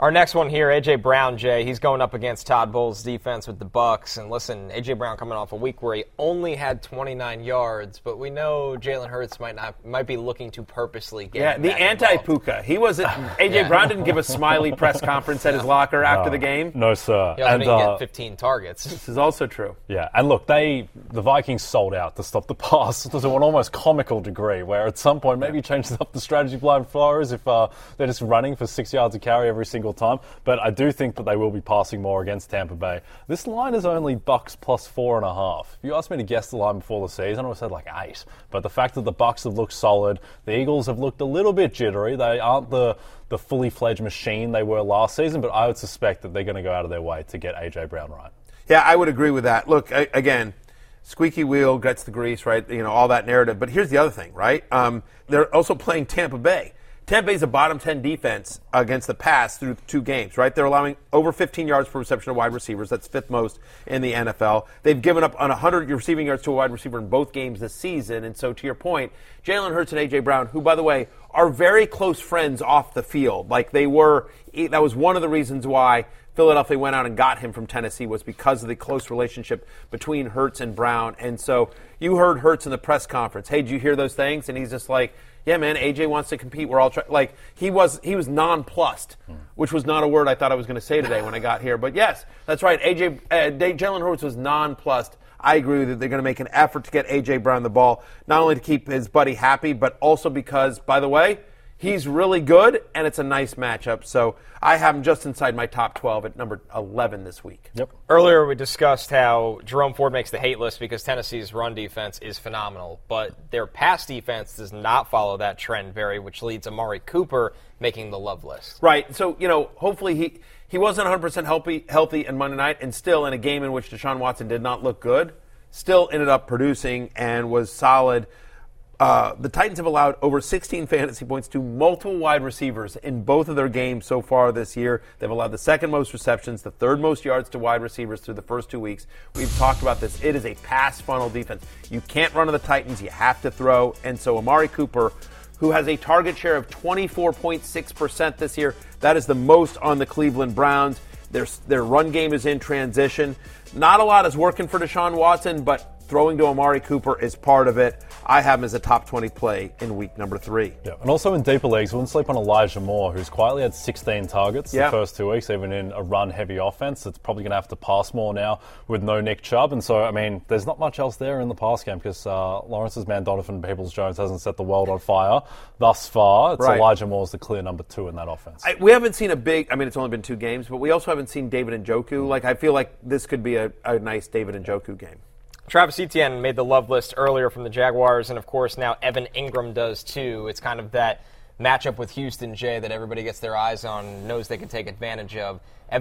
Our next one here, AJ Brown, Jay. He's going up against Todd Bowles' defense with the Bucks. And listen, AJ Brown coming off a week where he only had 29 yards, but we know Jalen Hurts might not might be looking to purposely get. Yeah, the anti Puka. He wasn't. [laughs] AJ Yeah. Brown didn't give a smiley press [laughs] conference at his locker after the game. No, sir. He also and didn't uh, get 15 targets. This is also true. Yeah, and look, they the Vikings sold out to stop the [laughs] pass to an almost comical degree. Where at some point maybe changes up the strategy Brian Flores if uh, they're just running for six yards of carry every single time. But I do think that they will be passing more against Tampa Bay. This line is only Bucks plus four and a half. If you asked me to guess the line before the season, I would have said like eight. But the fact that the Bucks have looked solid, the Eagles have looked a little bit jittery. They aren't the the fully fledged machine they were last season, but I would suspect that they're going to go out of their way to get AJ Brown right. Yeah, I would agree with that. Look, I, again, squeaky wheel gets the grease, right? You know, all that narrative. But here's the other thing, right? Um, they're also playing Tampa Bay. Bay's a bottom 10 defense against the pass through two games, right? They're allowing over 15 yards per reception to wide receivers. That's fifth most in the NFL. They've given up on 100 receiving yards to a wide receiver in both games this season. And so, to your point, Jalen Hurts and A.J. Brown, who, by the way, are very close friends off the field. Like they were, that was one of the reasons why Philadelphia went out and got him from Tennessee was because of the close relationship between Hurts and Brown. And so you heard Hurts in the press conference. Hey, did you hear those things? And he's just like, yeah, man, AJ wants to compete. We're all trying. Like he was, he was nonplussed, which was not a word I thought I was going to say today when I got here. But yes, that's right. AJ, uh, Jalen Hurts was nonplussed. I agree that they're going to make an effort to get AJ Brown the ball, not only to keep his buddy happy, but also because, by the way, he's really good and it's a nice matchup. So I have him just inside my top 12 at number 11 this week. Yep. Earlier, we discussed how Jerome Ford makes the hate list because Tennessee's run defense is phenomenal, but their pass defense does not follow that trend very, which leads Amari Cooper making the love list. Right. So, you know, hopefully he, he wasn't 100% healthy, healthy in Monday night and still in a game in which Deshaun Watson did not look good, still ended up producing and was solid. Uh, the Titans have allowed over 16 fantasy points to multiple wide receivers in both of their games so far this year. They've allowed the second most receptions, the third most yards to wide receivers through the first two weeks. We've talked about this. It is a pass funnel defense. You can't run to the Titans, you have to throw. And so Amari Cooper, who has a target share of 24.6% this year, that is the most on the Cleveland Browns. Their, their run game is in transition. Not a lot is working for Deshaun Watson, but throwing to Amari Cooper is part of it. I have him as a top 20 play in week number three. Yeah, and also in deeper leagues, we wouldn't sleep on Elijah Moore, who's quietly had 16 targets Yeah. the first two weeks, even in a run-heavy offense. It's probably going to have to pass more now with no Nick Chubb, and so I mean, there's not much else there in the pass game because uh, Lawrence's man Donovan Peoples-Jones hasn't set the world on fire thus far. It's Right. Elijah Moore's the clear number two in that offense. I, we haven't seen a big. I mean, it's only been two games, but we also haven't seen David Njoku. Like, I feel like this could be a, a nice David Njoku game. Travis Etienne made the love list earlier from the Jaguars, and of course now Evan Engram does too. It's kind of that matchup with Houston, Jay, that everybody gets their eyes on, knows they can take advantage of.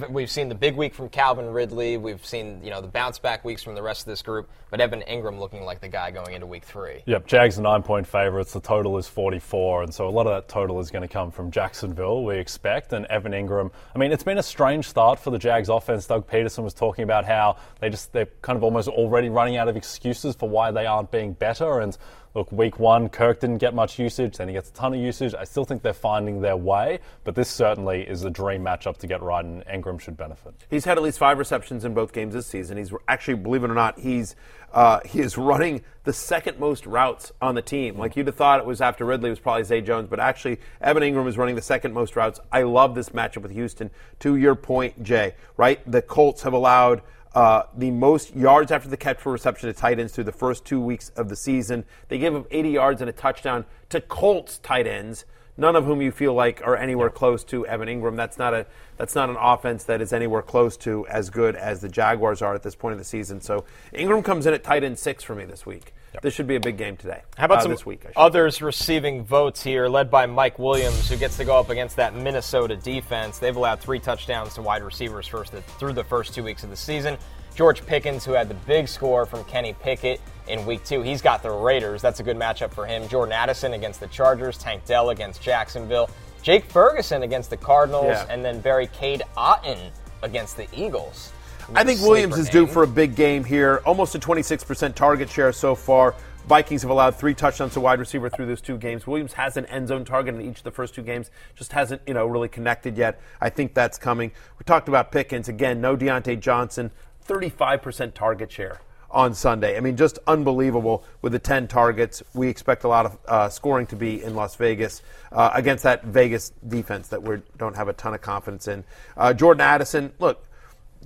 We've seen the big week from Calvin Ridley. We've seen you know the bounce back weeks from the rest of this group, but Evan Engram looking like the guy going into week three. Yep, Jags are nine point favourites. The total is 44, and so a lot of that total is going to come from Jacksonville, we expect. And Evan Engram, I mean, it's been a strange start for the Jags offense. Doug Pederson was talking about how they just, they're kind of almost already running out of excuses for why they aren't being better. And look, week one, Kirk didn't get much usage, then he gets a ton of usage. I still think they're finding their way, but this certainly is a dream matchup to get right, and Engram should benefit. He's had at least five receptions in both games this season. He's actually, believe it or not, he's uh, he is [laughs] running the second most routes on the team. Like you'd have thought it was after Ridley was probably Zay Jones, but actually Evan Engram is running the second most routes. I love this matchup with Houston. To your point, Jay, right? The Colts have allowed. Uh, the most yards after the catch for reception to tight ends through the first two weeks of the season. They gave up 80 yards and a touchdown to Colts tight ends none of whom you feel like are anywhere close to Evan Engram. That's not a that's not an offense that is anywhere close to as good as the Jaguars are at this point of the season. So Engram comes in at tight end six for me this week. This should be a big game today. How about Uh, some this week? Others receiving votes here, led by Mike Williams, who gets to go up against that Minnesota defense. They've allowed three touchdowns to wide receivers first through the first two weeks of the season. George Pickens, who had the big score from Kenny Pickett in week two, he's got the Raiders. That's a good matchup for him. Jordan Addison against the Chargers, Tank Dell against Jacksonville, Jake Ferguson against the Cardinals, Yeah. and then Berry Cade Otton against the Eagles. I think Williams is due for a big game here. Almost a 26% target share so far. Vikings have allowed three touchdowns to wide receiver through those two games. Williams has an end zone target in each of the first two games, just hasn't you know really connected yet. I think that's coming. We talked about Pickens again. No Diontae Johnson, 35% target share on Sunday. I mean, just unbelievable with the 10 targets. We expect a lot of uh, scoring to be in Las Vegas uh, against that Vegas defense that we don't have a ton of confidence in. Uh, Jordan Addison, look.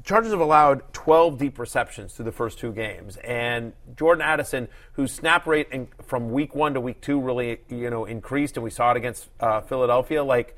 Chargers have allowed 12 deep receptions through the first two games, and Jordan Addison, whose snap rate in, from week one to week two really you know increased, and we saw it against uh, Philadelphia, like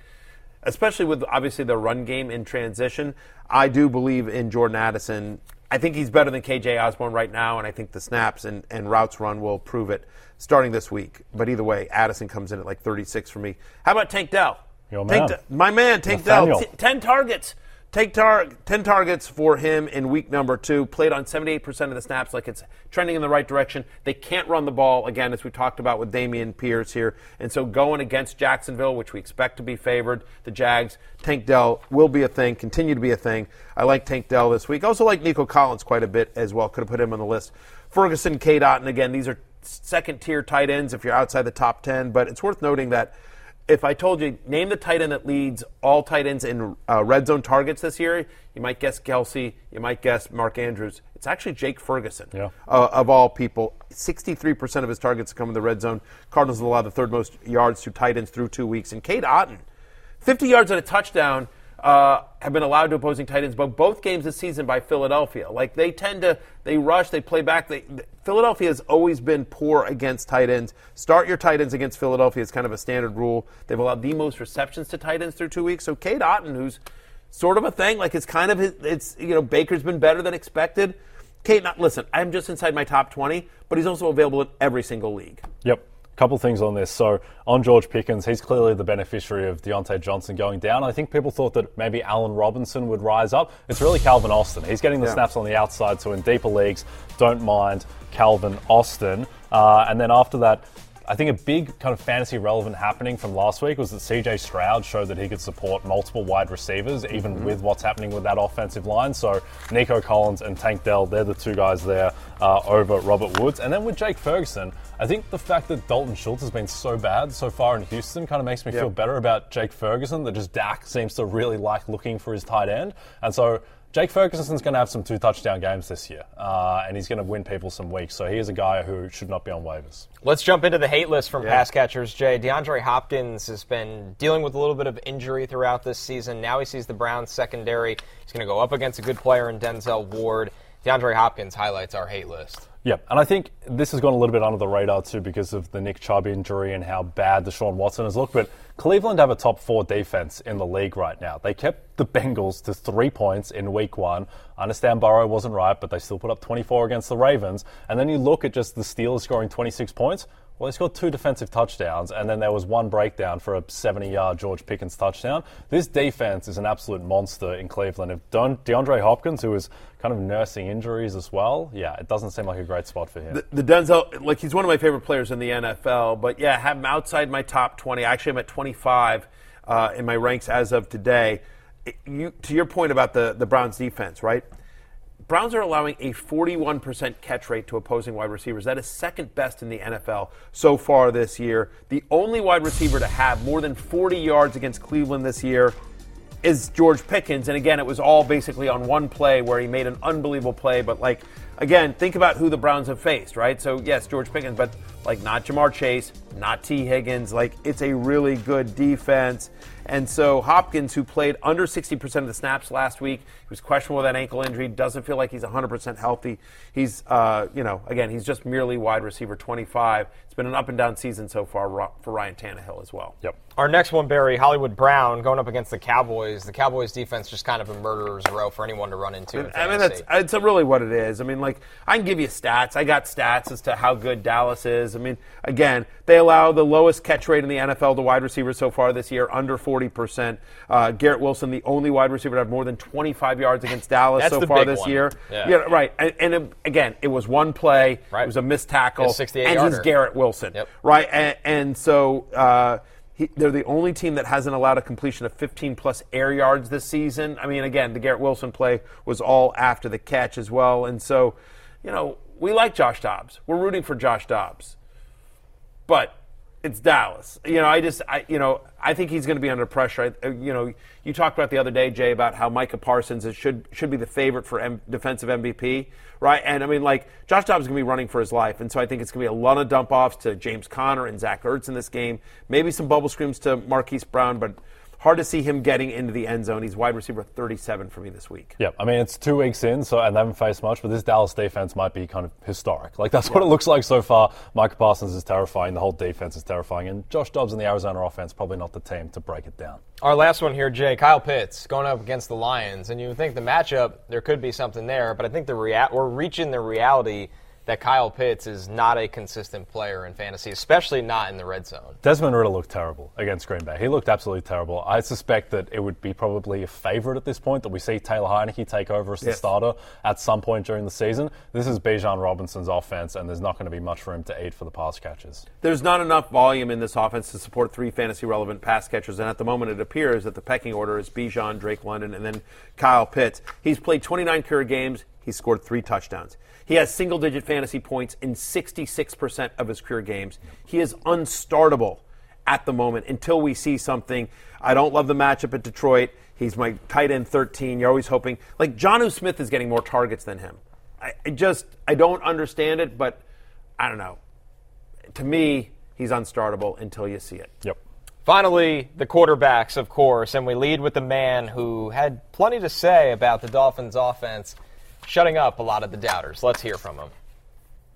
especially with obviously the run game in transition. I do believe in Jordan Addison. I think he's better than KJ Osborn right now, and I think the snaps and, and routes run will prove it starting this week. But either way, Addison comes in at like 36 for me. How about Tank Dell? Tank man. My man, Tank Nathaniel. Dell. T- 10 targets Take tar- 10 targets for him in week number two. Played on 78% of the snaps, like it's trending in the right direction. They can't run the ball, again, as we talked about with Dameon Pierce here. And so going against Jacksonville, which we expect to be favored, the Jags, Tank Dell will be a thing, continue to be a thing. I like Tank Dell this week. Also like Nico Collins quite a bit as well. Could have put him on the list. Ferguson, K. Dot, and again, these are second tier tight ends if you're outside the top 10, but it's worth noting that if I told you, name the tight end that leads all tight ends in uh, red zone targets this year, you might guess Kelce, you might guess Mark Andrews. It's actually Jake Ferguson, Yeah. uh, of all people. 63% of his targets come in the red zone. Cardinals allow the third most yards to tight ends through two weeks. And Cade Otton, 50 yards and a touchdown uh, have been allowed to opposing tight ends, but both games this season by Philadelphia. Like they tend to, they rush, they play back. They, Philadelphia has always been poor against tight ends. Start your tight ends against Philadelphia is kind of a standard rule. They've allowed the most receptions to tight ends through two weeks. So Cade Otton, who's sort of a thing, like it's kind of it's you know Baker's been better than expected. Kate, not listen. I'm just inside my top 20, but he's also available in every single league. Yep. Couple things on this. So on George Pickens, he's clearly the beneficiary of Diontae Johnson going down. I think people thought that maybe Allen Robinson would rise up. It's really Calvin Austin. He's getting the Yeah. snaps on the outside, so in deeper leagues, don't mind Calvin Austin. Uh, and then after that, I think a big kind of fantasy relevant happening from last week was that CJ Stroud showed that he could support multiple wide receivers, even with what's happening with that offensive line. So Nico Collins and Tank Dell, they're the two guys there uh, over Robert Woods. And then with Jake Ferguson, I think the fact that Dalton Schultz has been so bad so far in Houston kind of makes me feel better about Jake Ferguson, that just Dak seems to really like looking for his tight end. And so Jake Ferguson's going to have some two touchdown games this year, uh, and he's going to win people some weeks. So he is a guy who should not be on waivers. Let's jump into the hate list from pass catchers. Jay DeAndre Hopkins has been dealing with a little bit of injury throughout this season. Now he sees the Browns secondary. He's going to go up against a good player in Denzel Ward. DeAndre Hopkins highlights our hate list. Yep, and I think this has gone a little bit under the radar too because of the Nick Chubb injury and how bad the Deshaun Watson has looked. But Cleveland have a top four defense in the league right now. They kept the Bengals to three points in week one. I understand Burrow wasn't right, but they still put up 24 against the Ravens. And then you look at just the Steelers scoring 26 points. Well, they scored two defensive touchdowns, and then there was one breakdown for a 70 yard George Pickens touchdown. This defense is an absolute monster in Cleveland. If Don, DeAndre Hopkins, who is kind of nursing injuries as well, yeah, it doesn't seem like a great spot for him. The, the Denzel, like he's one of my favorite players in the NFL, but yeah, have him outside my top 20. Actually, I'm at 25 uh, in my ranks as of today. It- you, to your point about the, the Browns defense, right? Browns are allowing a 41% catch rate to opposing wide receivers. That is second best in the NFL so far this year. The only wide receiver to have more than 40 yards against Cleveland this year is George Pickens. And again, it was all basically on one play where he made an unbelievable play. But like, again, think about who the Browns have faced, right? So yes, George Pickens, but like not Ja'Marr Chase, not Tee Higgins. Like it's a really good defense. And so Hopkins, who played under 60% of the snaps last week, he was questionable with that ankle injury, doesn't feel like he's 100% healthy. He's, uh, you know, again, he's just merely wide receiver 25. It's been an up and down season so far for Ryan Tannehill as well. Yep. Our next one, Berry, Hollywood Brown, going up against the Cowboys. The Cowboys defense just kind of a murderer's row for anyone to run into. in I mean, that's it's really what it is. I mean, like I can give you stats. I got stats as to how good Dallas is. I mean, again, they allow the lowest catch rate in the NFL to wide receivers so far this year, under forty percent. Uh, Garrett Wilson, the only wide receiver to have more than twenty-five yards against Dallas so far this one. year. Yeah. right. And, and it- again, it was one play. Right. It was a missed tackle. 68 and he's yarder. Garrett Wilson. Yep. Right. And, and so. Uh, he, they're the only team that hasn't allowed a completion of 15 plus air yards this season. I mean, again, the Garrett Wilson play was all after the catch as well. And so, you know, we like Josh Dobbs. We're rooting for Josh Dobbs. But it's Dallas. You know, I just, I, you know, I think he's going to be under pressure. I, uh, you know, you talked about the other day, Jay, about how Micah Parsons should should be the favorite for M- defensive MVP, right? And I mean, like Josh Dobbs is going to be running for his life, and so I think it's going to be a lot of dump offs to James Conner and Zach Ertz in this game. Maybe some bubble screens to Marquise Brown, but hard to see him getting into the end zone. He's wide receiver 37 for me this week. Yeah, I mean it's two weeks in, so and they haven't faced much, but this Dallas defense might be kind of historic. Like that's what it looks like so far. Micah Parsons is terrifying, the whole defense is terrifying, and Josh Dobbs and the Arizona offense probably not the team to break it down. Our last one here, Jay, Kyle Pitts going up against the Lions, and you would think the matchup there could be something there, but I think the rea- we're reaching the reality that Kyle Pitts is not a consistent player in fantasy, especially not in the red zone. Desmond Ridder looked terrible against Green Bay. He looked absolutely terrible. I suspect that it would be probably a favorite at this point that we see Taylor Heinicke take over as the Yes. starter at some point during the season. This is Bijan Robinson's offense, and there's not going to be much room to eat for the pass catches. There's not enough volume in this offense to support three fantasy relevant pass catchers, and at the moment it appears that the pecking order is Bijan, Drake London, and then Kyle Pitts. He's played 29 career games. He's scored three touchdowns. He has single digit fantasy points in 66% of his career games. He is unstartable at the moment until we see something. I don't love the matchup at Detroit. He's my tight end 13. You're always hoping. Like, Jonnu Smith is getting more targets than him. I, I just, I don't understand it, but I don't know to me, he's unstartable until you see it. Yep. Finally, the quarterbacks, of course, and we lead with the man who had plenty to say about the Dolphins' offense, shutting up a lot of the doubters. Let's hear from him.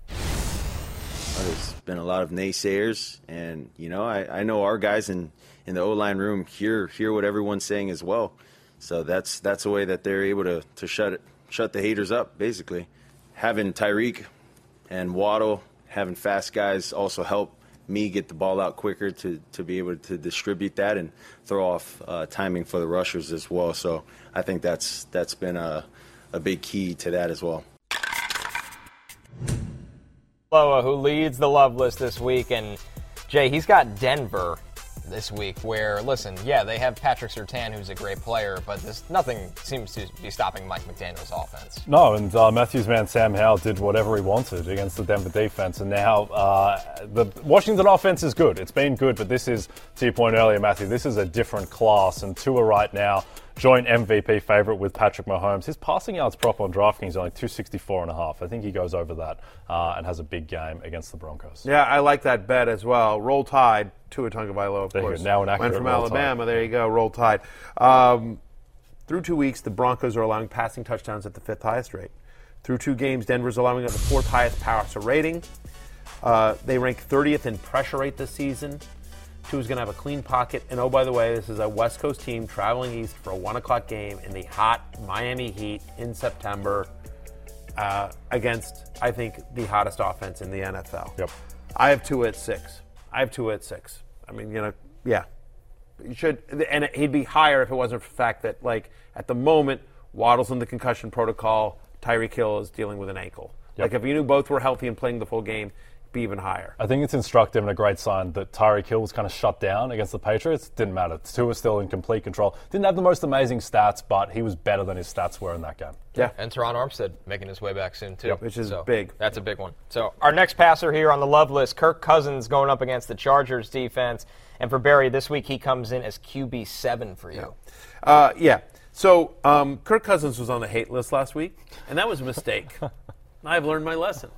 There's been a lot of naysayers, and you know, I, I know our guys in, in the O line room hear hear what everyone's saying as well. So that's that's a way that they're able to, to shut it, shut the haters up. Basically, having Tyreek and Waddle, having fast guys also help me get the ball out quicker to, to be able to distribute that and throw off uh, timing for the rushers as well. So I think that's that's been a, a big key to that as well. Loa, who leads the love list this week, and Jay, he's got Denver this week. Where listen, yeah, they have Patrick Surtain, who's a great player, but this nothing seems to be stopping Mike McDaniel's offense. No, and uh, Matthews' man Sam Howell did whatever he wanted against the Denver defense, and now uh, the Washington offense is good. It's been good, but this is, to your point earlier, Matthew, this is a different class, and Tua right now joint MVP favorite with Patrick Mahomes. His passing yards prop on DraftKings is only 264 and a half. I think he goes over that uh, and has a big game against the Broncos. Yeah, I like that bet as well. Roll Tide, Tua Tagovailoa, of There course. Now an Went from Roll Tide. Alabama. There you go. Roll Tide. Um, through two weeks, the Broncos are allowing passing touchdowns at the fifth highest rate. Through two games, Denver's allowing at the fourth highest passer rating. Uh, they rank 30th in pressure rate this season. Tua's going to have a clean pocket. And oh, by the way, this is a West Coast team traveling east for a 1 o'clock game in the hot Miami Heat in September uh, against, I think, the hottest offense in the NFL. Yep. I have Tua at six. I have Tua at six. I mean, you know, yeah. You should, and he'd be higher if it wasn't for the fact that, like, at the moment, Waddle's in the concussion protocol, Tyreek Hill is dealing with an ankle. Like, if you knew both were healthy and playing the full game, be even higher. I think it's instructive and a great sign that Tyreek Hill was kind of shut down against the Patriots. Didn't matter. Tua was still in complete control. Didn't have the most amazing stats, but he was better than his stats were in that game. Yeah. And Terron Armstead making his way back soon too, Yep. Which is So, big. That's a big one. So our next passer here on the love list, Kirk Cousins, going up against the Chargers defense, and for Berry this week he comes in as QB seven for you. Uh, yeah. So um, Kirk Cousins was on the hate list last week, and that was a mistake. [laughs] I've learned my lesson.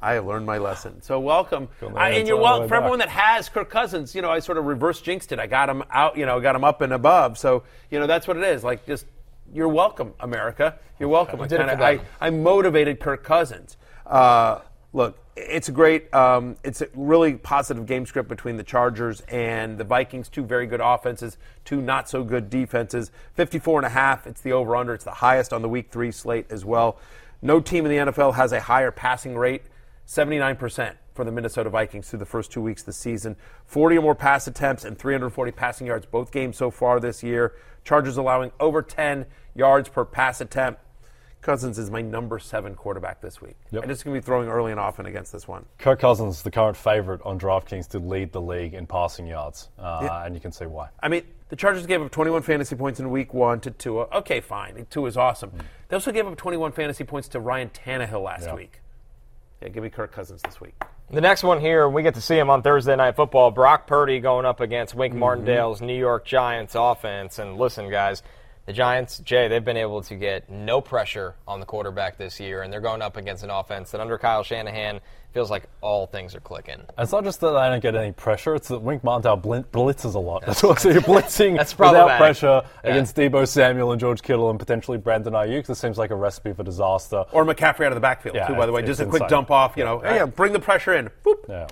I have learned my lesson. So welcome, I, and you're welcome for back. everyone that has Kirk Cousins. You know, I sort of reverse jinxed it. I got him out. You know, got him up and above. So you know, that's what it is. Like just you're welcome, America. You're welcome. I, kinda, I. I motivated Kirk Cousins. Uh, look, it's a great, um, it's a really positive game script between the Chargers and the Vikings. Two very good offenses, two not so good defenses. 54 and a half. It's the over under. It's the highest on the week three slate as well. No team in the NFL has a higher passing rate. 79% for the Minnesota Vikings through the first two weeks of the season. 40 or more pass attempts and 340 passing yards both games so far this year. Chargers allowing over 10 yards per pass attempt. Cousins is my number seven quarterback this week. Yep. I'm just going to be throwing early and often against this one. Kirk Cousins, the current favorite on DraftKings to lead the league in passing yards, uh, Yeah. and you can see why. I mean, the Chargers gave up 21 fantasy points in week one to Tua. Okay, fine. Tua is awesome. They also gave up 21 fantasy points to Ryan Tannehill last Yeah. week. Give me Kirk Cousins this week. The next one here, we get to see him on Thursday Night Football. Brock Purdy going up against Wink mm-hmm. Martindale's New York Giants offense. And listen, guys, the Giants, Jay, they've been able to get no pressure on the quarterback this year, and they're going up against an offense that under Kyle Shanahan feels like all things are clicking. It's not just that they don't get any pressure; it's that Wink Martindale blin- blitzes a lot. That's what so you're blitzing That's without pressure Yeah. against Deebo Samuel and George Kittle and potentially Brandon Aiyuk. This seems like a recipe for disaster. Or McCaffrey out of the backfield, Yeah, too, by the way. Just a quick insane. dump off, you know. Yeah. Yeah, bring the pressure in. Boop.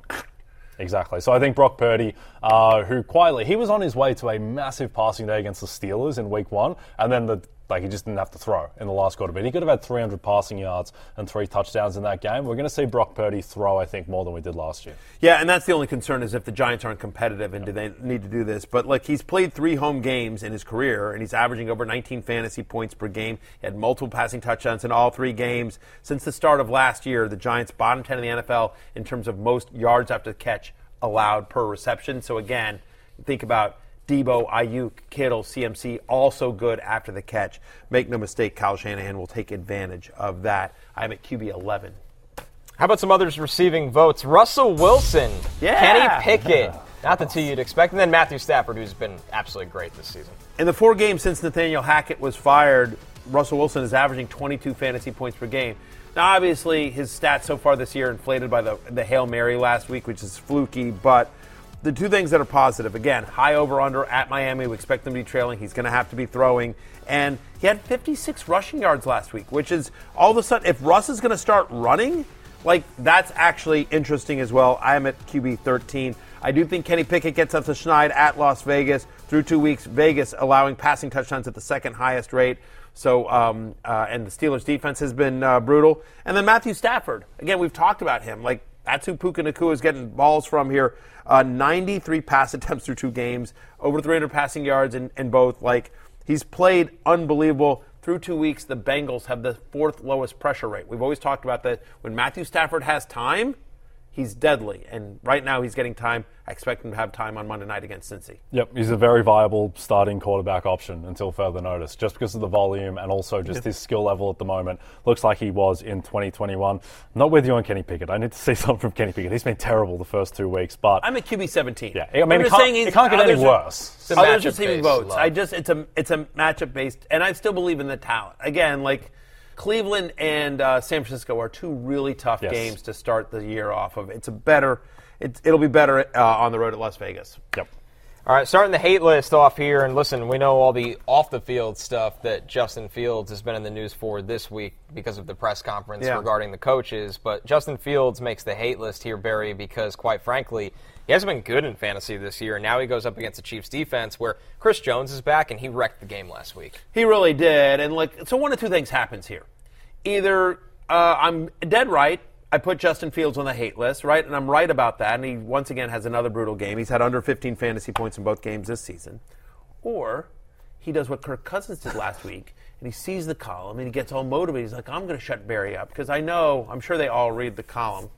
Exactly. So I think Brock Purdy, uh, who quietly, he was on his way to a massive passing day against the Steelers in week one, and then the Like he just didn't have to throw in the last quarter. But he could have had 300 passing yards and three touchdowns in that game. We're going to see Brock Purdy throw, I think, more than we did last year. Yeah, and that's the only concern is if the Giants aren't competitive and do they need to do this. But like he's played three home games in his career and he's averaging over 19 fantasy points per game. He had multiple passing touchdowns in all three games. Since the start of last year, the Giants bottom 10 in the NFL in terms of most yards after the catch allowed per reception. So again, think about Deebo, Aiyuk, Kittle, CMC, also good after the catch. Make no mistake, Kyle Shanahan will take advantage of that. I'm at QB 11. How about some others receiving votes? Russell Wilson, Yeah. Kenny Pickett, not the two you'd expect, and then Matthew Stafford, who's been absolutely great this season. In the four games since Nathaniel Hackett was fired, Russell Wilson is averaging 22 fantasy points per game. Now, obviously, his stats so far this year inflated by the, the Hail Mary last week, which is fluky, but the two things that are positive again, high over under at Miami. We expect them to be trailing. He's going to have to be throwing. And he had 56 rushing yards last week, which is all of a sudden, if Russ is going to start running, like that's actually interesting as well. I am at QB 13. I do think Kenny Pickett gets up to Schneid at Las Vegas through two weeks. Vegas allowing passing touchdowns at the second highest rate. So, um, uh, and the Steelers' defense has been uh, brutal. And then Matthew Stafford. Again, we've talked about him. Like that's who Puka Nacua is getting balls from here. Uh, 93 pass attempts through two games, over 300 passing yards in, in both. Like he's played unbelievable through two weeks. The Bengals have the fourth lowest pressure rate. We've always talked about that. When Matthew Stafford has time, he's deadly. And right now he's getting time. I expect him to have time on Monday night against Cincy. Yep, he's a very viable starting quarterback option until further notice, just because of the volume and also just his skill level at the moment. Looks like he was in 2021. Not with you on Kenny Pickett. I need to [laughs] see something from Kenny Pickett. He's been terrible the first two weeks, but I'm at QB 17. yeah, I mean, I'm it just can't, saying he's- it can't get any others are- worse. It's a Others receiving votes. love. I just it's a it's a matchup based, and I still believe in the talent. Again, like Cleveland and uh, San Francisco are two really tough Yes. games to start the year off of. It's a better. It, it'll be better uh, on the road at Las Vegas. Yep. All right, starting the hate list off here, and listen, we know all the off the field stuff that Justin Fields has been in the news for this week because of the press conference Yeah. regarding the coaches. But Justin Fields makes the hate list here, Berry, because quite frankly, he hasn't been good in fantasy this year. Now he goes up against the Chiefs defense where Chris Jones is back and he wrecked the game last week. He really did, and like so, one of two things happens here. Either uh, I'm dead right. I put Justin Fields on the hate list, right? And I'm right about that. And he once again has another brutal game. He's had under 15 fantasy points in both games this season. Or he does what Kirk Cousins did last [laughs] week, and he sees the column and he gets all motivated. He's like, I'm going to shut Berry up because I know, I'm sure they all read the column.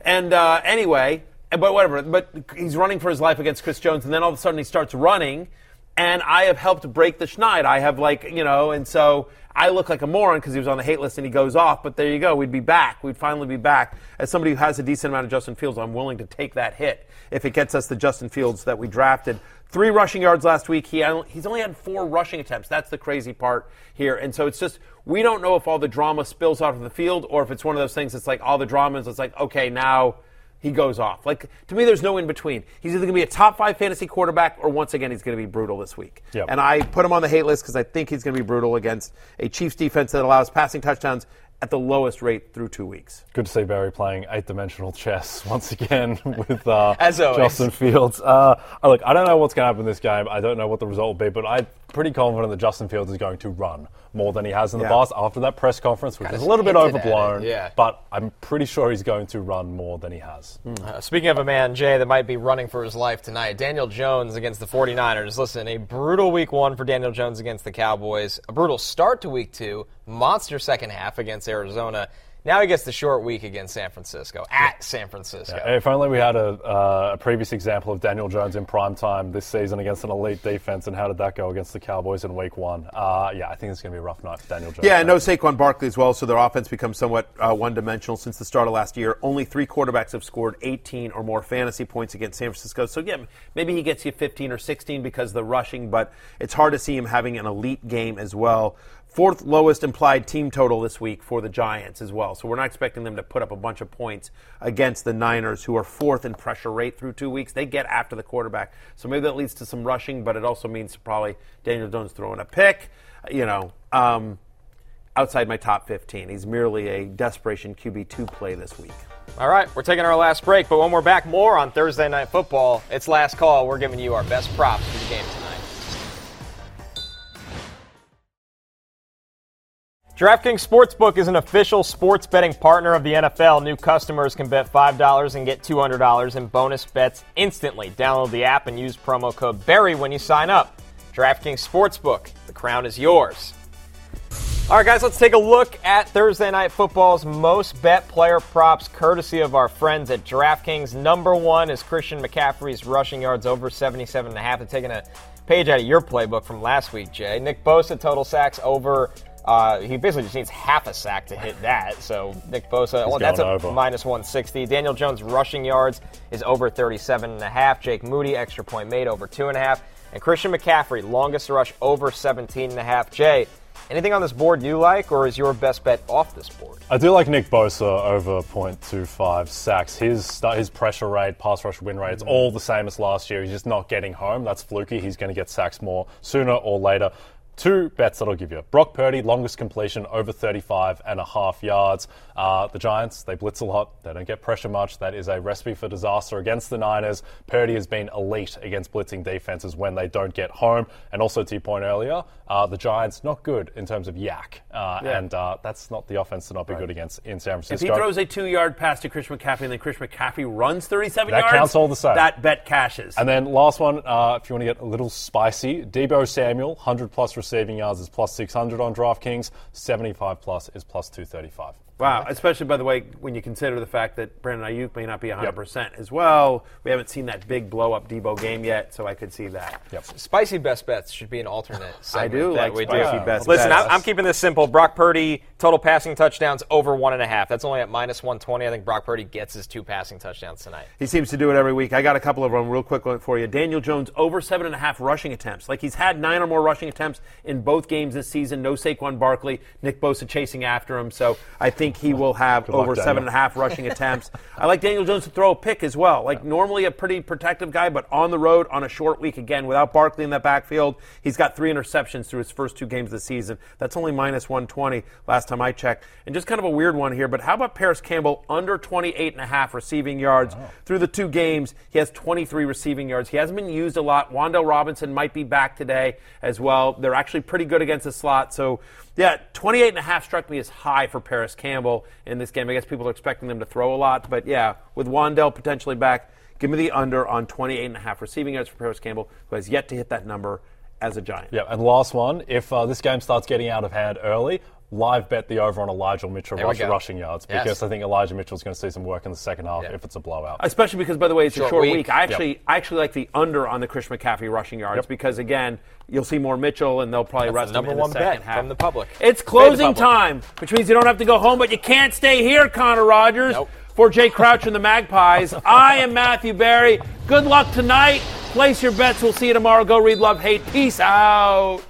And uh, anyway, but whatever. But he's running for his life against Chris Jones, and then all of a sudden he starts running, and I have helped break the schneid. I have like you know, and so I look like a moron because he was on the hate list and he goes off. But there you go. We'd be back. We'd finally be back. As somebody who has a decent amount of Justin Fields, I'm willing to take that hit if it gets us the Justin Fields that we drafted. Three rushing yards last week. He he's only had four rushing attempts. That's the crazy part here. And so it's just we don't know if all the drama spills out of the field or if it's one of those things. It's like all the drama is. It's like okay now he goes off. Like to me, there's no in between. He's either going to be a top five fantasy quarterback, or once again, he's going to be brutal this week. Yep. And I put him on the hate list because I think he's going to be brutal against a Chiefs defense that allows passing touchdowns at the lowest rate through two weeks. Good to see Berry playing eight-dimensional chess [laughs] once again with uh, As always. Justin Fields. Uh, look, I don't know what's going to happen in this game. I don't know what the result will be, but I'm pretty confident that Justin Fields is going to run more than he has in the Yeah. past after that press conference, which Kinda was a little bit hinted at it, overblown. yeah. But I'm pretty sure he's going to run more than he has. Uh, speaking of a man, Jay, that might be running for his life tonight, Daniel Jones against the 49ers. Listen, a brutal week one for Daniel Jones against the Cowboys, a brutal start to week two, monster second half against Arizona. Now he gets the short week against San Francisco, at San Francisco. If only we had a, uh, a previous example of Daniel Jones in prime time this season against an elite defense, and how did that go against the Cowboys in Week One? Uh, yeah, I think it's going to be a rough night for Daniel Jones. Yeah, and no Saquon Barkley as well, so their offense becomes somewhat uh, one-dimensional since the start of last year. Only three quarterbacks have scored 18 or more fantasy points against San Francisco. So yeah, maybe he gets you 15 or 16 because of the rushing, but it's hard to see him having an elite game as well. Fourth lowest implied team total this week for the Giants as well. So we're not expecting them to put up a bunch of points against the Niners, who are fourth in pressure rate through two weeks. They get after the quarterback. So maybe that leads to some rushing, but it also means probably Daniel Jones throwing a pick. You know, um, outside my top 15. He's merely a desperation QB2 play this week. All right, we're taking our last break, but when we're back, more on Thursday Night Football. It's last call. We're giving you our best props for the game tonight. DraftKings Sportsbook is an official sports betting partner of the NFL. New customers can bet $5 and get $200 in bonus bets instantly. Download the app and use promo code BERRY when you sign up. DraftKings Sportsbook, the crown is yours. All right, guys, let's take a look at Thursday Night Football's most bet player props, courtesy of our friends at DraftKings. Number one is Christian McCaffrey's rushing yards over 77.5. They're taking a page out of your playbook from last week, Jay. Nick Bosa, total sacks over uh, he basically just needs half a sack to hit that. So Nick Bosa, well, that's a over. minus 160. Daniel Jones rushing yards is over 37 and a half. Jake Moody extra point made over two and a half, and Christian McCaffrey longest rush over 17 and a half. Jay. Anything on this board you like, or is your best bet off this board? I do like Nick Bosa over 0.25 sacks. His his pressure rate, pass rush win rate, it's all the same as last year. He's just not getting home. That's fluky. He's going to get sacks more sooner or later. Two bets that I'll give you. Brock Purdy, longest completion, over 35 and a half yards. Uh, the Giants, they blitz a lot. They don't get pressure much. That is a recipe for disaster against the Niners. Purdy has been elite against blitzing defenses when they don't get home. And also, to your point earlier, uh, the Giants, not good in terms of yak. Uh, yeah. And uh, that's not the offense to not be right. good against in San Francisco. If he throws a two yard pass to Chris McCaffrey and then Chris McCaffrey runs 37 that yards, that counts all the same. That bet cashes. And then last one, uh, if you want to get a little spicy, Deebo Samuel, 100 plus receiving yards is plus 600 on DraftKings. 75 plus is plus 235. Wow, especially by the way, when you consider the fact that Brandon Aiyuk may not be 100% yep. as well. We haven't seen that big blow up Deebo game yet, so I could see that. Yep. Spicy best bets should be an alternate. I do like we spicy do. best Listen, bets. I'm, I'm, keeping this simple. Brock Purdy, total passing touchdowns over one and a half. That's only at minus 120. I think Brock Purdy gets his two passing touchdowns tonight. He seems to do it every week. I got a couple of them real quick for you. Daniel Jones, over seven and a half rushing attempts. Like he's had nine or more rushing attempts in both games this season. No Saquon Barkley, Nick Bosa chasing after him. So I think he will have Good over luck, seven and a half rushing attempts. I like Daniel Jones to throw a pick as well. Like normally a pretty protective guy, but on the road on a short week again without Barkley in that backfield, he's got three interceptions through his first two games of the season. That's only minus 120 last time I checked. And just kind of a weird one here, but how about Parris Campbell under 28 and a half receiving yards oh. through the two games? He has 23 receiving yards. He hasn't been used a lot. Wan'Dale Robinson might be back today as well. They're actually pretty good against the slot, so yeah, 28 and a half struck me as high for Parris Campbell in this game. I guess people are expecting them to throw a lot, but yeah, with Wan'Dale potentially back, give me the under on 28 and a half receiving yards for Parris Campbell, who has yet to hit that number as a Giant. Yeah, and last one, if uh, this game starts getting out of hand early, live bet the over on Elijah Mitchell rush, rushing yards because yes. I think Elijah Mitchell is going to see some work in the second half yeah. if it's a blowout. Especially because, by the way, it's short a short week. week. I actually, yep. I actually like the under on the Chris McCaffrey rushing yards yep. because again, you'll see more Mitchell and they'll probably That's rest the number him one bet half. from the public. It's closing public. time, which means you don't have to go home, but you can't stay here, Connor Rogers. Nope. For Jay Crouch and the Magpies, [laughs] I am Matthew Berry. Good luck tonight. Place your bets. We'll see you tomorrow. Go read Love Hate. Peace out.